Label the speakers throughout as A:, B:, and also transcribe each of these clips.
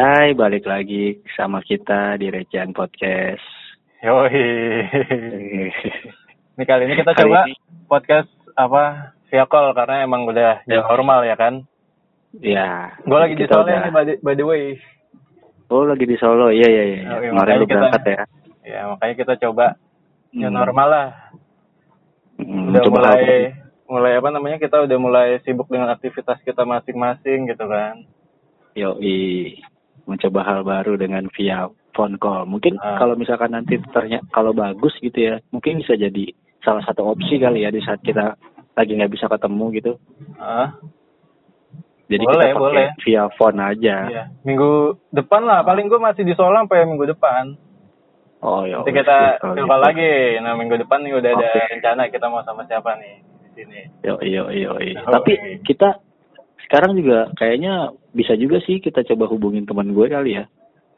A: Hai, balik lagi sama kita di Recehan Podcast.
B: Yoi. Ini kali ini kita
A: Kali
B: coba
A: ini-
B: podcast apa via call karena emang udah
A: Ya.
B: normal ya kan.
A: Ya.
B: Gue lagi di Solo
A: udah-
B: nih by the, by the way.
A: Oh, lagi di Solo. Iya, iya, iya.
B: Oke,
A: Kemarin
B: makanya
A: lu
B: kita-
A: berangkat ya.
B: Ya makanya kita coba
A: Hmm.
B: normal lah.
A: Hmm,
B: Udah
A: coba
B: mulai
A: apa?
B: mulai apa namanya kita udah mulai sibuk dengan aktivitas kita masing-masing gitu kan.
A: Yoi. Mencoba hal baru dengan via phone call. Mungkin
B: Ah.
A: kalau misalkan nanti ternyata kalau bagus gitu ya, mungkin bisa jadi salah satu opsi kali ya di saat kita lagi nggak bisa ketemu gitu.
B: Ah,
A: Jadi
B: Boleh,
A: kita pakai
B: boleh.
A: via phone aja.
B: iya. Minggu depan lah paling gue masih di Solo sampai minggu depan.
A: Oh, ya.
B: Nanti kita coba
A: gitu.
B: lagi. Nah minggu depan nih udah ada
A: Oke.
B: rencana kita mau sama siapa nih di sini.
A: Yo, yo, yo, yo.
B: Oh,
A: Tapi
B: iya.
A: kita sekarang juga kayaknya bisa juga sih kita coba hubungin teman gue kali ya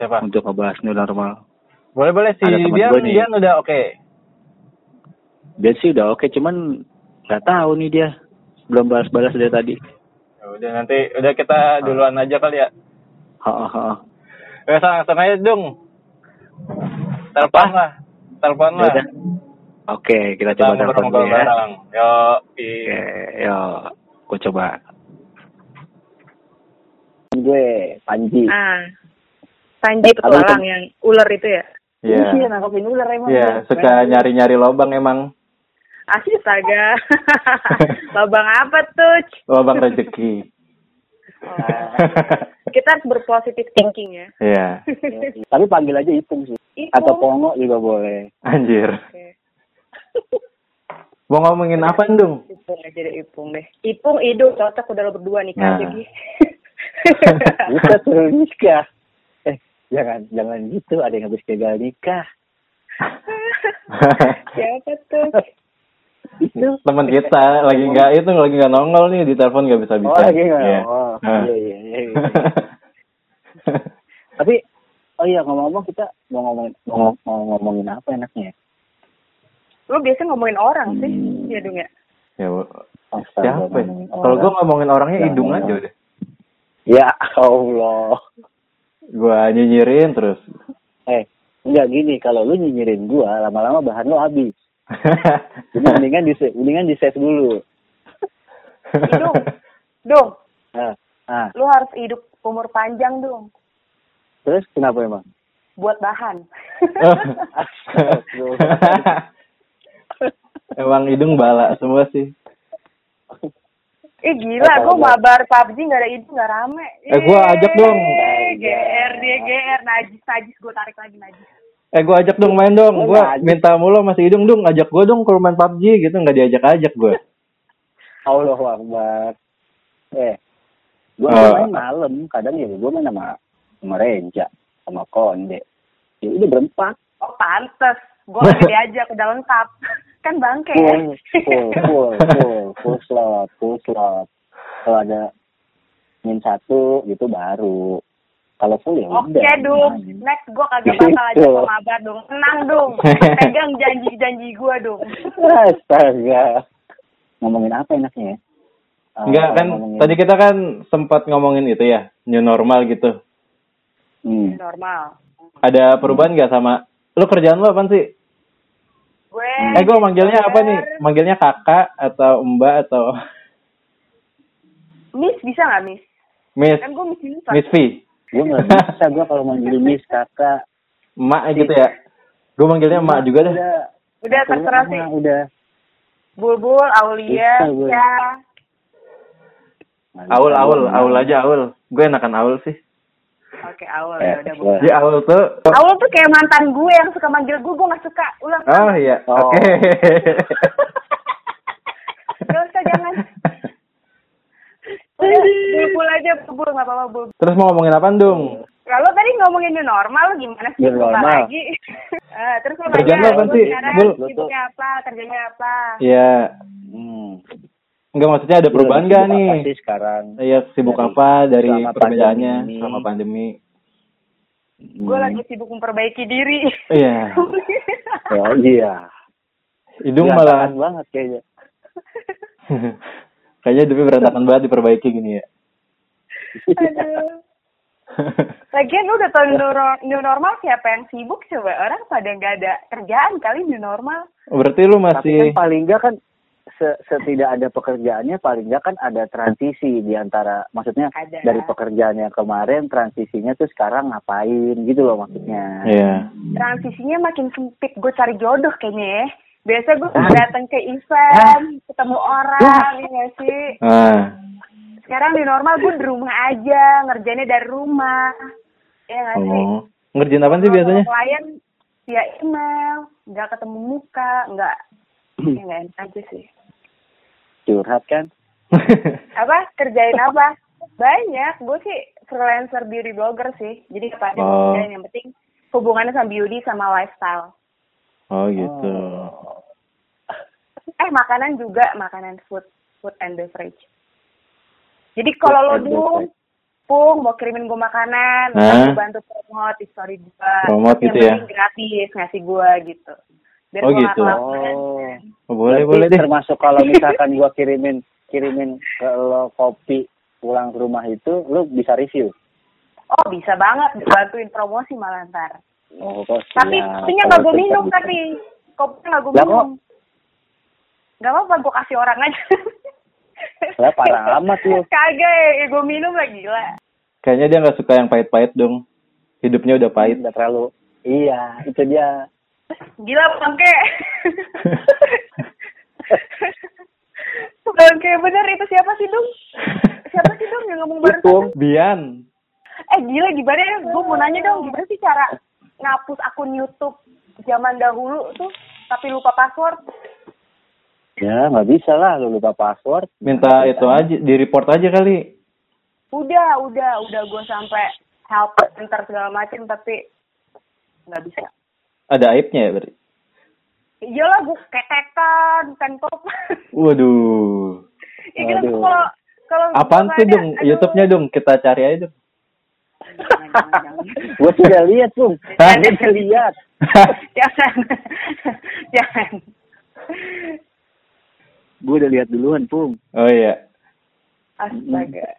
B: Siapa?
A: untuk ngebahas new normal.
B: Boleh boleh si
A: Ada temen
B: Dian,
A: gue nih.
B: Dian udah oke.
A: Dia sih udah oke, cuman nggak tahu nih dia belum balas-balas dari tadi.
B: Ya Udah nanti udah kita duluan aja kali ya.
A: Ha, ha.
B: Ya langsung aja dong. Telepon lah. Telepon
A: Ya
B: lah.
A: udah. Oke, kita coba telepon dulu ya.
B: Yo.
A: Oke, yo, gue coba.
C: Gue Panji.
D: Ah. Panji petualang yang ular itu ya?
B: Iya.
C: Iya, nangkepin ular emang.
B: Iya, suka nyari-nyari lobang emang.
D: Astaga. Lobang apa tuh?
B: Lobang rezeki.
D: Oh. Kita harus berpositif thinking ya.
B: Iya.
C: Tapi panggil aja Ipung sih.
D: Ipung.
C: Atau Pongo juga boleh.
B: Anjir.
D: Oke.
B: Mau ngomongin apa, Dung?
D: Ipung aja deh Ipung deh. Ipung, Ido, cocok udah lo berdua nikah
B: Nah.
D: aja
C: Bisa suruh nikah. Eh, jangan jangan gitu. Ada yang habis gagal nikah.
D: Siapa tuh?
C: Itu.
B: Teman kita lagi nggak itu lagi nggak nongol nih di telepon nggak bisa bisa.
C: Oh, lagi nggak?
B: Iya.
C: Oh,
B: Nah.
C: iya, iya, iya, iya. Tapi, oh iya ngomong-ngomong kita mau ngomongin mau, mau ngomongin apa enaknya?
D: Lu biasa ngomongin orang sih.
C: Hmm.
D: Iya dong ya.
B: ya, siapa? ya? Kalau gue ngomongin orangnya hidung aja udah.
C: Ya Allah.
B: Gua nyinyirin terus.
C: Eh, enggak gini. Kalau lu nyinyirin gua, lama-lama bahan lu habis. Jadi mendingan di mendingan di save dulu.
D: Idung. Dong,
C: Nah, nah,
D: lu harus hidup umur panjang dong.
C: terus kenapa emang?
D: Buat bahan.
B: Emang hidung bala semua sih.
D: Eh gila, gue mabar PUBG gak ada itu gak rame.
B: Eh, gua ajak dong.
D: Eh, GR dia GR, najis najis gue tarik lagi najis.
B: Eh gua ajak dong main dong. Gua
C: ngajak.
B: minta mulu masih hidung dong ajak gua dong kalau main PUBG gitu nggak diajak-ajak gua.
C: Allah Akbar. Eh, gua
B: Oh.
C: main malam, kadang ya gua main sama sama Renja, sama Konde. Ya udah berempat.
D: Oh pantes, gue lagi diajak udah lengkap. Kan bangke ya.
C: Full, full, full, full, full slot, full slot. Kalau ada min satu gitu baru. Kalau full ya
D: Oke
C: udah.
D: dong, next gue kagak bakal
C: Gitu.
D: ke mabar dong. Tenang dong, pegang janji-janji gue dong.
C: Astaga. Ngomongin apa enaknya ya? Ah,
B: Enggak kan
C: ngomongin-
B: tadi kita kan sempat ngomongin itu ya new normal gitu.
C: Hmm.
D: Normal.
B: Ada perubahan nggak sama lu kerjaan lu apa sih?
D: Gue.
B: Eh gua manggilnya apa nih? Manggilnya kakak atau mbak atau
D: Miss bisa nggak Miss?
B: Miss
D: Kan gue Miss Yunus.
B: Miss V?
C: Gue nggak bisa gue kalau manggil Miss kakak.
B: Emak gitu ya. Gue manggilnya emak juga dah.
C: Udah,
D: Udah terserah sih.
C: Udah.
D: Bulbul, Aulia,
C: Bisa gue.
D: ya.
B: Aul aul aul aja aul. Gue enakan aul sih.
D: Oke, Aul
C: Eh,
D: ya udah.
B: Jadi aul tuh
D: Aul tuh kayak mantan gue yang suka manggil gue, gue gak suka. Ulang.
B: Oh iya,
C: Oh.
B: oke.
D: Gak usah, jangan. Udah, bulbul aja, bulbul, gak apa-apa, bulbul.
B: Terus mau ngomongin apa, Dung?
D: Lalu tadi ngomongin new normal, gimana sih?
C: New normal.
D: lagi. Eh, terus lo nanya,
B: lo apa
D: lu
B: sih,
D: sekarang sibuknya apa, kerjanya apa?
B: Iya. Enggak maksudnya ada perubahan nggak
C: sibuk
B: nih?
C: apa sih sekarang?
B: Iya, sibuk
C: Dari-
B: apa dari
C: selama
B: perbedaannya
C: pandemi
B: selama pandemi?
D: Gue
C: Hmm.
D: lagi sibuk memperbaiki diri.
B: Iya.
C: Oh iya.
B: Hidung malah
C: Berantakan banget kayaknya.
B: kayaknya hidupnya berantakan banget diperbaiki gini ya.
D: Aduh. Lagian lu udah tau new, nor- new normal siapa yang sibuk coba? Orang pada nggak ada kerjaan kali new normal.
B: Berarti lu
C: Tapi
B: masih
C: kan paling enggak kan setidak ada pekerjaannya paling enggak kan ada transisi di antara maksudnya
D: Ada.
C: dari pekerjaan yang kemarin transisinya tuh sekarang ngapain gitu loh maksudnya.
B: Iya.
D: Transisinya makin sempit. Gue cari jodoh kayaknya ya. Biasa gue datang ke event, ketemu orang, ya nggak sih?
B: Ah.
D: Sekarang di normal gue di rumah aja, ngerjainnya dari rumah. Ya nggak sih?
B: Oh. Ngerjain apa sih
D: Kalau
B: biasanya?
D: Klien via email, nggak ketemu muka, nggak, ya nggak enak aja sih.
C: Curhat kan?
D: Apa? Kerjain apa? Banyak. Gue sih freelancer beauty blogger sih. Jadi apa aja
B: Oh.
D: kerjain. Yang penting hubungannya sama beauty sama lifestyle.
B: oh gitu.
D: Eh makanan juga, makanan food, food and beverage. Jadi kalau lo dulu. Pung, mau kirimin gue makanan, gue bantu promote di story gue.
B: Promote
D: Yang
B: gitu ya?
D: gratis ngasih gue gitu. Biar
B: Oh, gitu.
C: Oh.
B: Oh, boleh
C: Berarti
B: boleh deh.
C: Termasuk kalau misalkan gua kirimin kirimin ke lo kopi pulang ke rumah itu, lo bisa review.
D: Oh bisa banget, bantuin promosi malah ntar.
C: Oh,
D: Tapi kopinya
C: Kalau
D: nggak gue minum
C: bisa.
D: tapi kopinya nggak gue
C: Lah,
D: minum. Gak apa-apa, gue kasih orang aja.
C: Lah, parah amat lu.
D: Kagak ya, gue minum lah gila.
B: Kayaknya dia nggak suka yang pahit-pahit dong. Hidupnya udah pahit.
C: Udah terlalu. Iya, itu dia.
D: Gila bangke. bangke bener itu siapa sih dong? Siapa sih dong yang ngomong barusan?
C: Itu.
B: Bian.
D: Eh gila gimana ya? Gue mau nanya dong gimana sih cara ngapus akun YouTube zaman dahulu tuh tapi lupa password?
C: Ya, nggak bisa lah lu lupa password.
B: Minta itu aja, di report aja kali.
D: Udah, udah, udah gue sampai help center segala macem tapi nggak bisa.
B: Ada aibnya ya berarti.
D: Iyalah gue ketekan, tank top.
B: Waduh.
D: ya
C: Aduh.
D: kalau kalau
B: Apaan
D: ada-
B: dong? YouTube-nya dong, kita cari aja dong.
C: Gua sudah lihat, Bung.
B: Hah?
C: Gua sudah lihat.
D: jangan, jangan.
C: Gua udah lihat duluan, Bung.
B: oh iya.
D: Astaga.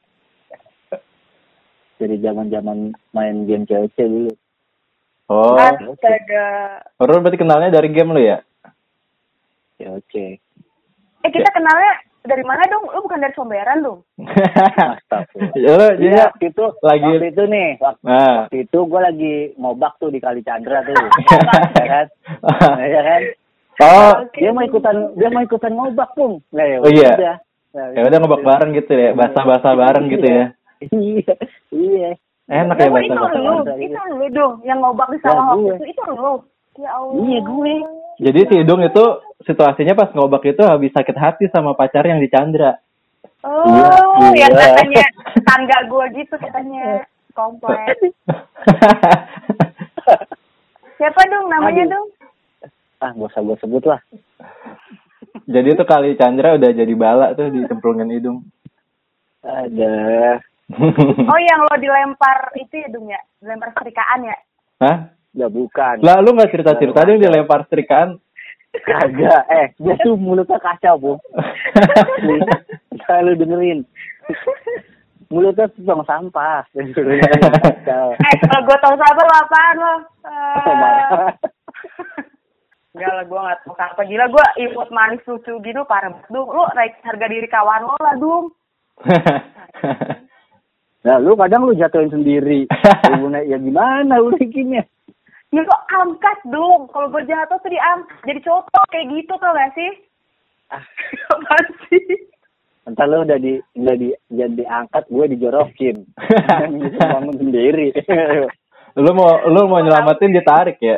C: Dari zaman-zaman main game COC dulu.
B: Oh,
D: Astaga.
B: Rul berarti kenalnya dari game lu ya?
C: COC.
D: Eh kita kenalnya dari mana dong? Lu bukan dari Somberan dong?
C: Astagfirullah.
B: Ya, lu,
C: Iya,
B: dia
C: waktu itu,
B: lagi-
C: waktu itu nih, waktu,
B: Nah.
C: waktu itu gue lagi ngobak tuh di Kali Chandra tuh, ya kan, ya kan.
B: Oh,
C: Dia mau ikutan, dia mau ikutan ngobak pung. Nah, ya
B: Oh, iya.
C: udah. Nah,
B: ya udah ngebak bareng gitu ya, bahasa-bahasa bareng gitu ya.
C: Iya, iya.
B: Enak ya
D: Oh, itu
B: bahasa-bahasa
D: lu,
B: bareng.
D: itu lu dong yang ngobak di
C: Ya,
D: sawah
C: gue.
D: waktu itu, itu lu. Ya Allah.
C: Iya, gue.
B: Jadi si Idung itu situasinya pas ngobak itu habis sakit hati sama pacar yang di Chandra.
D: Oh,
C: Iya,
D: yang
C: iya.
D: katanya tangga gua gitu katanya komplek. Siapa dong namanya
C: Aduh.
D: dong?
C: Ah, gak usah gue sebut lah.
B: jadi itu kali Chandra udah jadi bala tuh di cemplungan hidung.
C: Ada.
D: Oh yang lo dilempar itu ya dong ya, dilempar setrikaan ya?
B: Hah?
C: Gak bukan.
B: Lah lu nggak cerita-cerita dong dilempar setrikaan?
C: Kagak. Eh, dia tuh mulutnya kacau, Bu. Nih, Selalu dengerin. Mulutnya tuh tong sampah.
D: Eh kalau gue tau sabar lo apaan lo?
C: Marah.
D: Enggak lah, gue gak tau apa Gila, gue imut manis lucu gitu, parah. Dung, lu naik harga diri kawan lo lah, Dung.
C: Nah, lu kadang lu jatuhin sendiri. Lu naik, ya gimana lu naikinnya?
D: Ya lo angkat dong. Kalau gue jatuh tuh diangkat. Jadi contoh kayak gitu tau gak sih? Apaan sih?
C: Entar lu udah di udah di jadi diangkat, gue dijorokin. Bangun sendiri.
B: lu mau lu mau nyelamatin ditarik ya?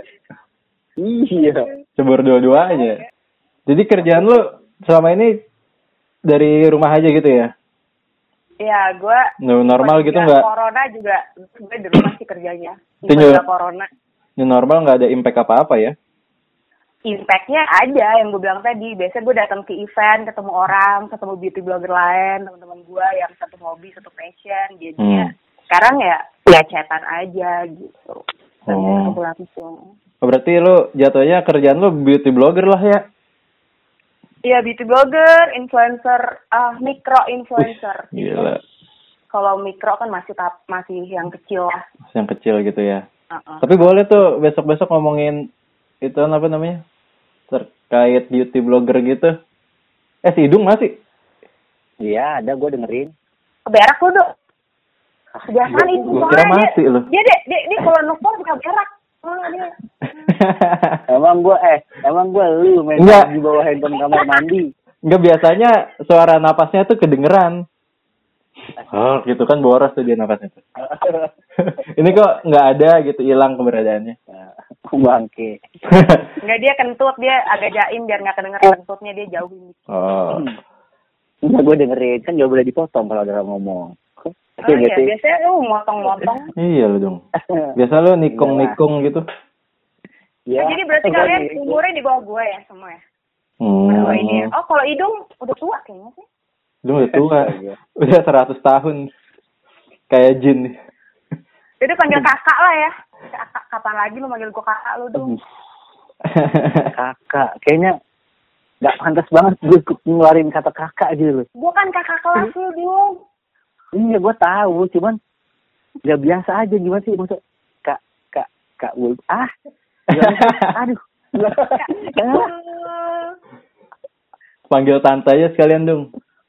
C: iya.
B: Cebur dua-duanya. Jadi kerjaan lu selama ini dari rumah aja gitu ya?
D: Ya, gue
B: New normal gitu nggak?
D: Corona juga gue di rumah sih kerjanya.
B: Itu
D: corona.
B: New normal nggak ada impact apa-apa ya?
D: Impactnya ada yang gue bilang tadi. Biasanya gue datang ke event, ketemu orang, ketemu beauty blogger lain, teman-teman gue yang satu hobi, satu passion. Jadinya
B: Hmm.
D: sekarang ya ya chatan aja gitu. Ternyata
B: Oh.
D: langsung.
B: Berarti lu jatuhnya kerjaan lu beauty blogger lah ya?
D: Iya beauty blogger, influencer, ah mikro influencer.
B: Gila.
D: kalau mikro kan masih tap, masih yang kecil lah.
B: Yang kecil gitu ya.
D: Uh-uh.
B: Tapi boleh tuh besok-besok ngomongin itu apa namanya? Terkait beauty blogger gitu. Eh si Idung masih?
C: Iya, ada gue dengerin.
D: Berak lu dong. Kebiasaan itu
B: Gua
D: soalnya
B: kira mati
D: dia,
B: lu.
D: dia, dia, dia, dia kalau nelfon suka berak. Dia.
C: Emang gue eh, emang gue lu main
B: Enggak.
C: di bawah handphone kamar mandi.
B: Enggak biasanya suara napasnya tuh kedengeran. Oh, gitu kan boros tuh dia napasnya tuh. Ini kok nggak ada gitu hilang keberadaannya.
C: Bangke.
D: Enggak dia kentut, dia agak jaim biar nggak kedenger kentutnya dia jauhin.
B: oh.
C: Enggak gue dengerin kan gak boleh dipotong kalau ada ngomong.
D: Oh iya, biasanya lu motong-motong.
B: Iya lo dong. Biasa lo nikung-nikung gitu.
C: Ya.
D: Oh, jadi berarti kalian umurnya di bawah gue ya semua ya?
B: Hmm.
D: Berdua ini ya. Oh kalau hidung udah tua kayaknya sih.
B: Lu udah tua.
C: Iya.
B: Udah 100 tahun. Kayak jin.
D: Jadi panggil kakak lah ya. Kakak, kapan lagi lu manggil gue kakak lu dong?
C: kakak kayaknya nggak pantas banget gue ngeluarin kata kakak gitu loh.
D: Gue kan kakak kelas lu dong.
C: Iya gue tahu cuman nggak biasa aja gimana sih maksud kak kak kak Wul ah? Aduh
B: Panggil tante aja sekalian dong.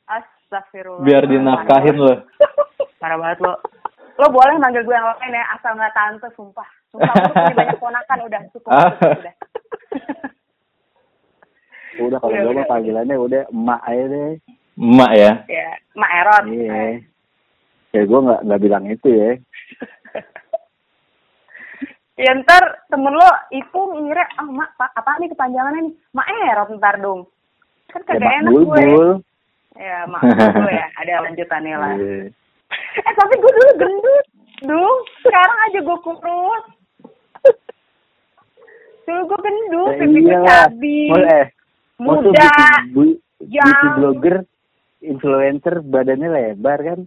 D: Astagfirullah.
B: Biar dinafkahin lo.
D: Parah banget lo. Lo boleh manggil gue yang lain ya, asal nggak tante, sumpah. Sumpah, lo punya banyak ponakan, udah cukup.
B: Ah.
D: udah.
C: udah kalau
D: Udah,
C: gue mah panggilannya udah emak aja deh
B: Emak ya.
D: ya, Mak Erot.
C: iya ya gue nggak nggak bilang itu ya
D: Ya ntar temen lo itu ngira, ah mak, pak, apa nih kepanjangannya nih? Mak Erot ntar dong. Kan
C: ya
D: kagak
C: mak
D: enak gue.
C: bulbul
D: Ya, mak Bulbul ya, ada lanjutannya lah.
C: Iya.
D: Eh tapi gue dulu gendut, dong. Sekarang aja gue kurus. Dulu gue gendut,
C: Ya
D: pipi gue cabi,
C: eh
D: muda.
C: beauty,
D: yang-
C: beauty blogger influencer badannya lebar kan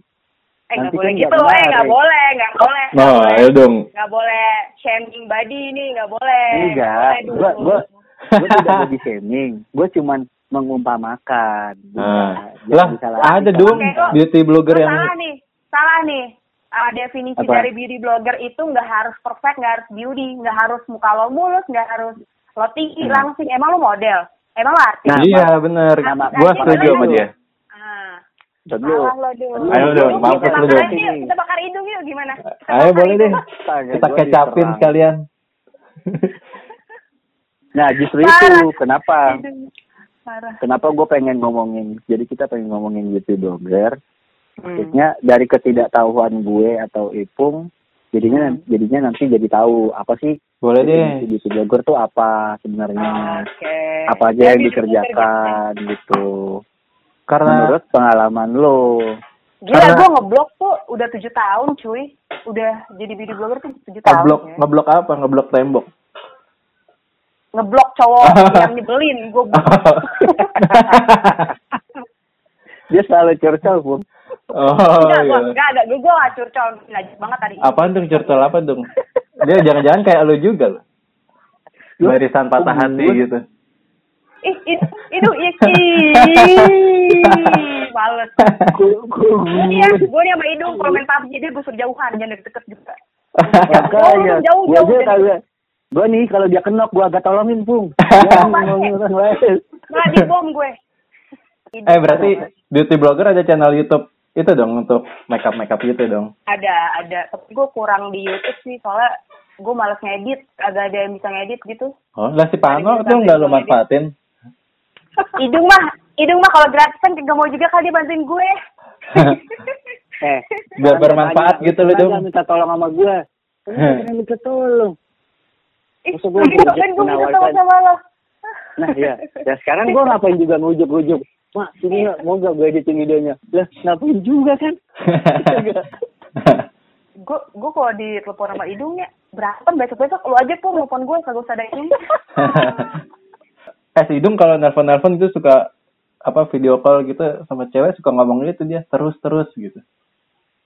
D: Eh nggak boleh
C: kan
D: gitu,
C: nggak
D: eh nggak boleh, nggak boleh. nggak
B: Oh,
D: boleh.
B: ayo dong.
D: Nggak boleh shaming body ini, nggak boleh.
C: enggak
D: Nggak boleh
C: gue gue gue tidak body shaming gue cuman mengumpamakan
B: Nah, lah ada dong
D: Oke, kok.
B: beauty blogger yang
D: salah nih, salah nih. Ah, definisi
C: Apa?
D: dari beauty blogger itu nggak harus perfect, nggak harus beauty, nggak harus muka lo mulus, nggak harus lo tinggi
C: Hmm.
D: langsing. Emang lo model? Emang lo artis?
C: Nah,
B: iya Gua
D: Nah,
B: setuju
D: gimana
B: sama dia.
D: Ah,
C: Dulu.
B: Ayo dong, mampus
D: kita
B: lu
D: bakar
B: dong.
D: kita bakar hidung yuk, gimana? Kita
B: Ayo boleh deh. Kita kecapin sekalian.
C: Nah justru
D: Parah.
C: itu kenapa.
D: Parah.
C: kenapa gue pengen ngomongin jadi kita pengen ngomongin beauty blogger
D: Hmm.
C: maksudnya dari ketidaktahuan gue atau Ipung jadinya jadinya nanti jadi tahu apa sih
B: Boleh deh.
C: beauty blogger tuh apa sebenarnya
D: Oke.
C: apa aja yang
D: Jadi,
C: dikerjakan gitu
B: Karena
C: menurut pengalaman lo
D: Gila,
B: Karena-
D: gue ngeblok tuh udah tujuh tahun, cuy. Udah jadi beauty blogger tuh tujuh tahun.
B: ngeblok
D: ya.
B: ngeblok apa? Ngeblok tembok.
D: Ngeblok cowok yang nyebelin, gue
C: dia selalu curcol pun
B: oh
D: Enggak,
B: iya.
D: gue enggak, enggak, gue gue gak curcol, ngajak banget tadi.
B: Apaan dong curcol apa dong? Dia jangan-jangan kayak lu juga loh. Barisan patah hati gitu.
D: Ih, itu, itu, ih, males. Gue nih ya, gue nih sama Idung kalau main PUBG dia gue jauhan, jangan deket-deket juga.
C: makanya
D: jauh,
C: gue
D: jauh,
C: aja
D: jauh.
C: kagak gue nih kalau dia kenok gue agak tolongin pung ngomongin orang lain
D: Nggak di bom gue.
B: eh berarti beauty blogger ada channel YouTube itu dong untuk makeup makeup gitu dong.
D: Ada, ada. Tapi gue kurang di YouTube sih, soalnya gue males ngedit, agak ada yang bisa ngedit gitu.
B: Oh, lah si Pano tuh nggak lu
D: YouTube
B: manfaatin.
D: Idung mah, Idung mah kalau gratisan kagak mau juga kali dia bantuin gue.
C: eh
B: Biar bermanfaat
C: tanya,
B: gitu loh, Dong.
C: minta tolong sama gue Kenapa minta tolong Masa gue
D: kan gue minta
C: menawarkan?
D: sama sama lo.
C: nah iya ya sekarang gue ngapain juga ngujuk-ngujuk mak sini ya mau gak gue editin videonya lah ngapain juga kan
D: Gue gue kalau di telepon sama Idung ya berantem besok-besok lu aja pun telepon gue kagak usah ada ini.
B: Eh si Idung kalau nelpon-nelpon itu suka apa video call gitu sama cewek suka ngomong gitu dia terus-terus gitu.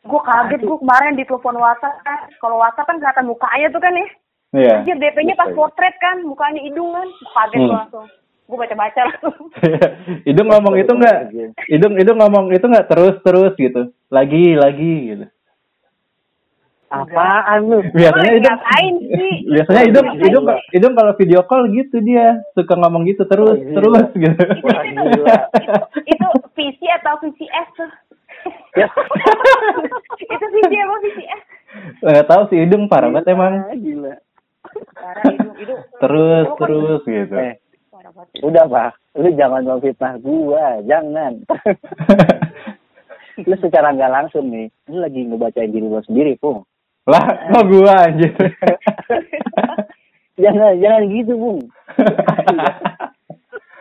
D: gue kaget gue kemarin di telepon WhatsApp kan. Kalau WhatsApp kan kelihatan mukanya tuh kan ya.
B: Iya.
D: Anjir DP-nya pas potret kan, mukanya Idung kan. Kaget
B: Hmm.
D: gue langsung. gue baca-baca langsung
B: Idung ngomong itu enggak? Idung Idung ngomong itu enggak terus terus gitu. Lagi lagi gitu.
C: Apaan lu?
B: Biasanya
D: ngapain sih?
B: Biasanya
D: Ngapain?
B: Idung Idung kalau video call gitu dia suka ngomong gitu terus
C: Oh,
B: terus gitu.
C: Wah, gila.
D: itu PC atau VCS tuh
C: Ya.
D: itu VC apa VCS
B: Enggak tahu sih Idung parah banget emang.
C: Gila.
D: parah hidung hidung
B: Terus terus gitu.
C: Eh,
D: parah banget
C: udah pak, lu jangan memfitnah gua, jangan. lu secara nggak langsung nih, lu lagi ngebacain diri lu sendiri, Pung.
B: Lah, kok gua anjir.
C: jangan, jangan gitu, Pung.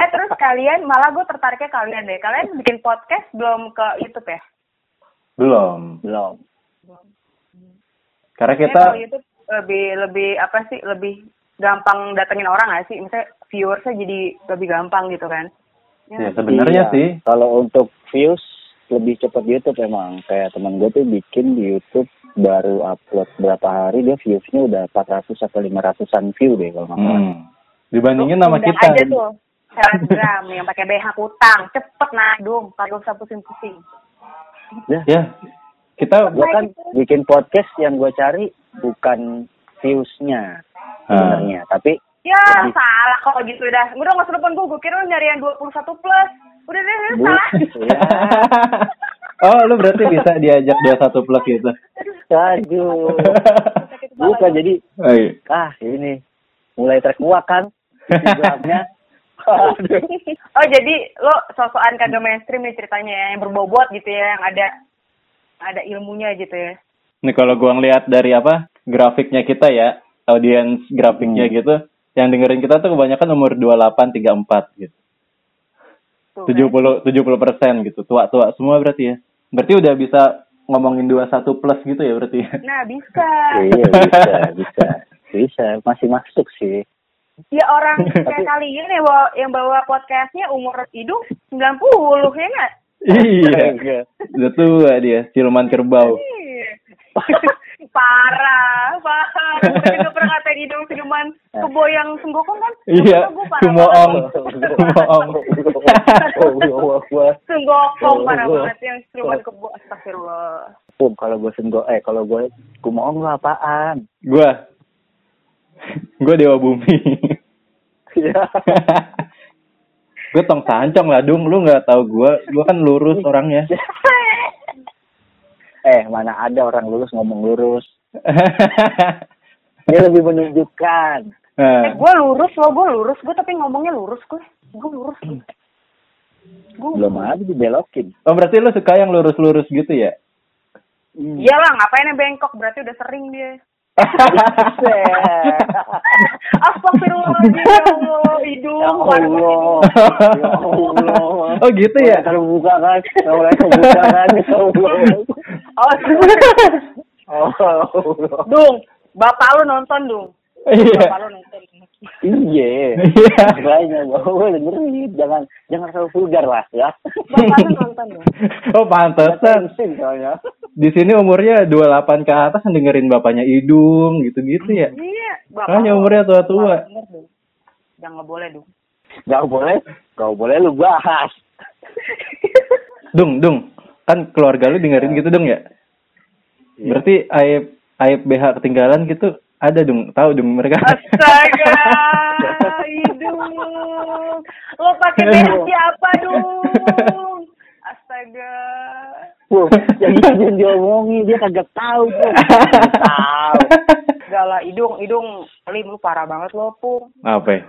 D: eh terus kalian malah gue tertariknya kalian deh kalian bikin podcast belum ke YouTube ya
B: Belum.
C: Belum.
B: Karena kita
D: kalau YouTube lebih lebih apa sih lebih gampang datengin orang gak sih misalnya viewersnya jadi lebih gampang gitu kan
B: ya sebenarnya
C: Iya.
B: sih
C: Kalau untuk views lebih cepat YouTube emang. Kayak teman gue tuh bikin di YouTube baru upload berapa hari dia viewsnya udah 400 atau 500an view deh kalau nggak salah.
B: hmm, dibandingin sama kita.
D: aja tuh Telegram yang pakai BH kutang cepet nah dong kagak usah pusing-pusing.
B: Ya. Kita
C: Gue kan bikin podcast yang gue cari bukan viewsnya sebenarnya, tapi
D: ya
C: Lebih-
D: salah kalau gitu udah udah nggak telepon gue gue kira lu nyari yang 21 plus. Udah deh udah
C: bu,
D: salah.
C: Ya,
B: Oh, lu berarti bisa diajak 21 plus gitu.
C: aduh, bukan jadi
B: Oh, iya.
C: ah ini mulai trek muak kan
D: oh jadi lo sosokan kagak mainstream nih ceritanya ya yang berbobot gitu ya yang ada ada ilmunya gitu ya
B: Nih kalau gua ngeliat dari apa grafiknya kita ya, audiens grafiknya
C: Hmm.
B: gitu, yang dengerin kita tuh kebanyakan umur 28, 34 gitu.
D: Tuh,
B: 70 70 persen gitu, tua-tua semua berarti ya. Berarti udah bisa ngomongin 21 plus gitu ya berarti ya.
D: nah bisa
C: iya bisa bisa bisa masih masuk sih.
D: ya orang kayak kalian yang bawa yang bawa podcastnya umur hidung 90 ya nggak
B: iya. Udah tua dia, siluman kerbau.
D: Iya. parah parah gue juga pernah ngatain hidung siluman keboyang senggokong kan
B: Iya,
D: Gue parah
B: sumoong. Sumoong.
D: senggokong parah banget yang siluman kebo astagfirullah
C: Pum, kalau gue senggo, eh kalau gue kumoong lu apaan?
B: Gua. Gua dewa bumi.
C: Iya.
B: Gue tong sancong lah dung. Lu nggak tahu gua. Gua kan lurus orangnya.
C: Eh, mana ada orang lurus ngomong lurus. Dia lebih menunjukkan.
D: eh.
B: Nah,
D: gue lurus lo gue lurus. Gue tapi ngomongnya lurus gue gue lurus. Gue
C: Belum ada dibelokin.
B: oh berarti lu suka yang lurus-lurus gitu ya?
D: Iyalah ngapain yang bengkok? Berarti udah sering dia Astagfirullahaladzim ya Allah hidung
C: Ya Allah. Ya Allah.
B: oh gitu ya
C: terbuka kan. Mulai terbuka kan. Ya Allah.
D: Oh,
C: Oh.
D: Dung, bapak lu nonton dong.
B: iya
D: Bapak lu nonton.
C: Iya.
B: Iya.
C: Makanya gue dengerin. Jangan jangan terlalu vulgar lah ya.
D: Nonton dong.
B: oh pantesan di sini umurnya 28 ke atas dengerin bapaknya hidung gitu-gitu ya
D: Iya, bapak
B: Makanya
D: lu.
B: umurnya tua-tua.
D: Jangan nggak boleh dong.
C: Gak boleh. Gak boleh lu bahas.
B: dung dung kan keluarga lu dengerin gitu dong ya berarti aib aib BH ketinggalan gitu ada dong tahu dong mereka
D: Astaga, hidung. Lo pakai BH siapa dong? Astaga.
C: Wow, yang itu yang diomongin dia kagak tahu tuh. tahu.
D: Gak lah, hidung, hidung. Lim, lu parah banget lo, Pung.
B: apa ya?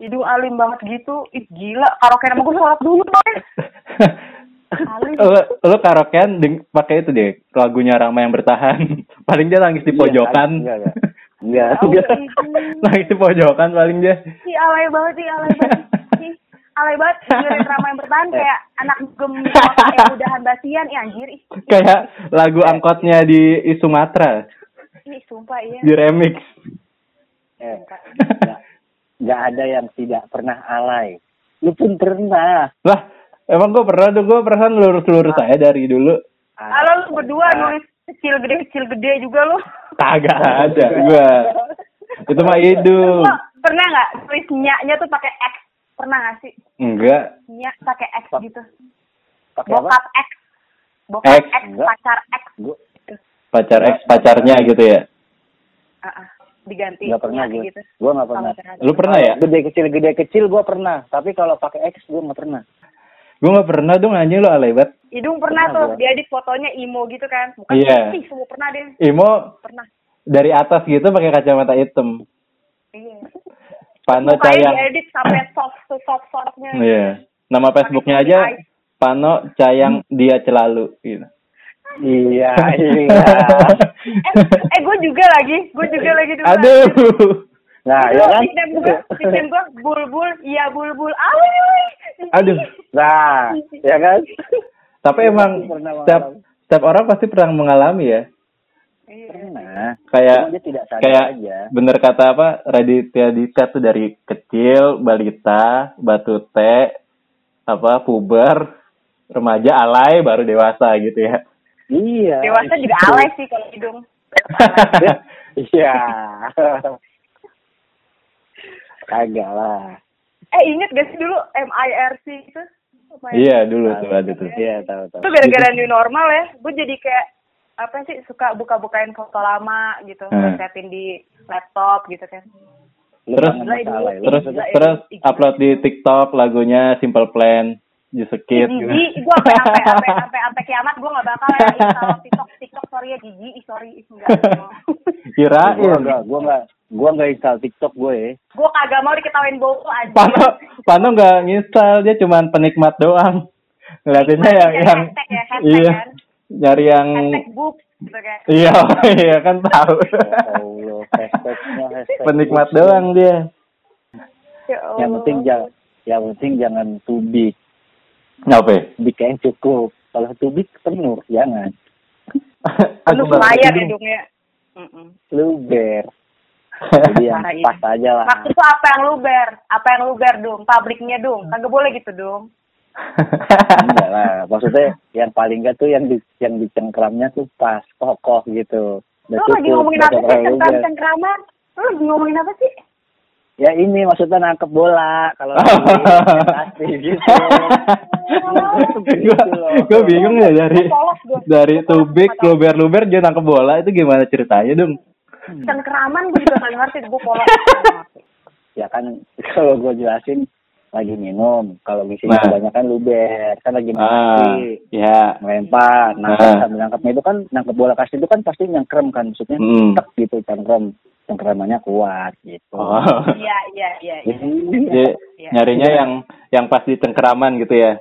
D: Hidung alim banget gitu. Ih, gila. Karaoke sama gue sholat dulu, boy. Alim.
B: lu, lu karaokean pakai itu deh lagunya Rama yang bertahan paling dia nangis di pojokan
C: Enggak, enggak. Enggak,
D: Tahu,
C: enggak.
D: hidung.
B: nangis di pojokan paling dia
D: Ih, alay banget sih, alay banget. Ih, alay banget. Dengerin Rama yang bertahan kayak anak gem yang udahan basian. Ih, anjir.
B: Kayak lagu angkotnya di Sumatera
D: ih sumpah iya.
B: di remix
C: Eh, enggak, enggak ada yang tidak pernah alay. Lu pun pernah.
B: lah emang gue pernah tuh gue perasaan lurus-lurus saya dari dulu
D: Halo lu berdua nulis kecil gede kecil gede juga lu.
B: kagak ada gue itu mah hidung
D: Pernah nggak tulis nya tuh pakai X? Pernah nggak sih?
B: Enggak.
D: Nya pakai X gitu.
C: Pakai apa?
D: Bokap X. Bokap
B: X.
D: X, pacar X.
C: Gue
B: Pacar ex pacarnya gitu ya.
D: Ah, ah. Diganti
C: nggak pernah gue.
D: gitu.
C: Gue nggak pernah.
B: Lu pernah ya?
C: Gede kecil gede kecil gue pernah. Tapi kalau pakai X gue nggak pernah.
B: Gue nggak pernah dong anjing lu alay banget.
D: Hidung pernah,
C: Pernah
D: tuh,
C: gua.
D: dia edit fotonya imo gitu kan. Bukan
B: Iya.
D: putih, semua pernah deh.
B: Imo
D: Pernah.
B: dari atas gitu pakai kacamata hitam.
D: Iya.
B: Pano
D: Mukanya
B: Cayang.
D: diedit sampai soft soft softnya.
B: Iya. Nama Facebooknya aja. Pano Cayang dia celalu gitu.
C: Iya iya.
D: eh, eh gue juga lagi, gue juga lagi dulu.
B: Aduh.
C: Nah
D: Itu
C: ya kan.
D: nickname gue, nickname gue bulbul, iya bulbul. Awi.
B: Aduh.
C: Nah ya kan.
B: Tapi emang setiap setiap orang pasti pernah mengalami ya.
D: Iya.
C: Pernah.
B: Kayak
C: Cuma dia tidak sadar
B: kayak
C: aja.
B: bener kata apa Raditya Dika tuh dari kecil balita batu teh apa puber remaja alay baru dewasa gitu ya
C: Iya.
D: Dewasa juga alay sih kalau hidung.
C: Iya. Kagak lah.
D: Eh inget gak sih dulu MIRC itu?
B: Iya dulu tuh ada tuh
C: Iya tahu tahu.
D: Itu gara-gara new normal ya, gue jadi kayak apa sih suka buka-bukain foto lama gitu,
B: Hmm.
D: setting di laptop gitu kan.
B: Terus-
C: lu.
B: terus terus
D: ini-
B: upload di TikTok lagunya Simple Plan Gitu.
D: Jiji, gue sampai sampai sampai sampai sampai kiamat gue nggak bakal ya install TikTok TikTok sorry ya Jiji, ih, sorry enggak.
C: Gua
B: kirain
C: enggak, gua enggak, gua enggak install TikTok gue ya.
D: gue kagak mau diketawain bobo aja.
B: Pano Pano nggak nginstal dia cuman penikmat doang ngeliatinnya yang
D: Hashtag,
B: yang
D: hashtag ya, hashtag
B: iya
D: kan.
B: nyari yang
D: Hashtag boobs gitu kan.
B: iya iya kan tahu
C: Ya Allah, hashtagnya hashtag.
B: penikmat doang dia
D: Ya
C: Yang penting jangan, yang penting jangan too big.
B: Ngapain?
C: Big yang cukup. Kalau too big penuh, jangan.
D: Penuh layar hidungnya. Mm-mm.
C: Luber. Jadi yang
D: Parah
C: pas aja lah.
D: Maksud tuh apa yang luber? Apa yang luber dong? Publiknya dong? Kagak boleh gitu dong.
C: Enggak lah. Maksudnya yang paling enggak tuh yang di yang di cengkramnya tuh pas kokoh gitu.
D: Lu lagi ngomongin apa sih? Cengkram-cengkraman? Lu lagi ngomongin apa sih?
C: Ya ini maksudnya nangkep bola kalau pasti gitu.
B: gua gua bingung ya dari dari tubik luber luber dia nangkep bola itu gimana ceritanya dong
D: Cengkeraman gue juga gak ngerti, gue polos.
C: Ya kan kalau gue jelasin lagi minum, kalau ngisi
B: Nah.
C: kebanyakan luber, kan lagi main
B: ah ya
C: melempar, nangkep
B: Ah.
C: sambil nangkepnya itu kan nangkep bola kasih itu kan pasti nyengkrem kan, maksudnya
B: Hmm.
C: tek gitu cengkrem, cengkremannya kuat gitu.
B: oh
D: Iya, iya, iya. iya.
B: Jadi,
D: Iya.
B: nyarinya yang yang pas di cengkeraman gitu ya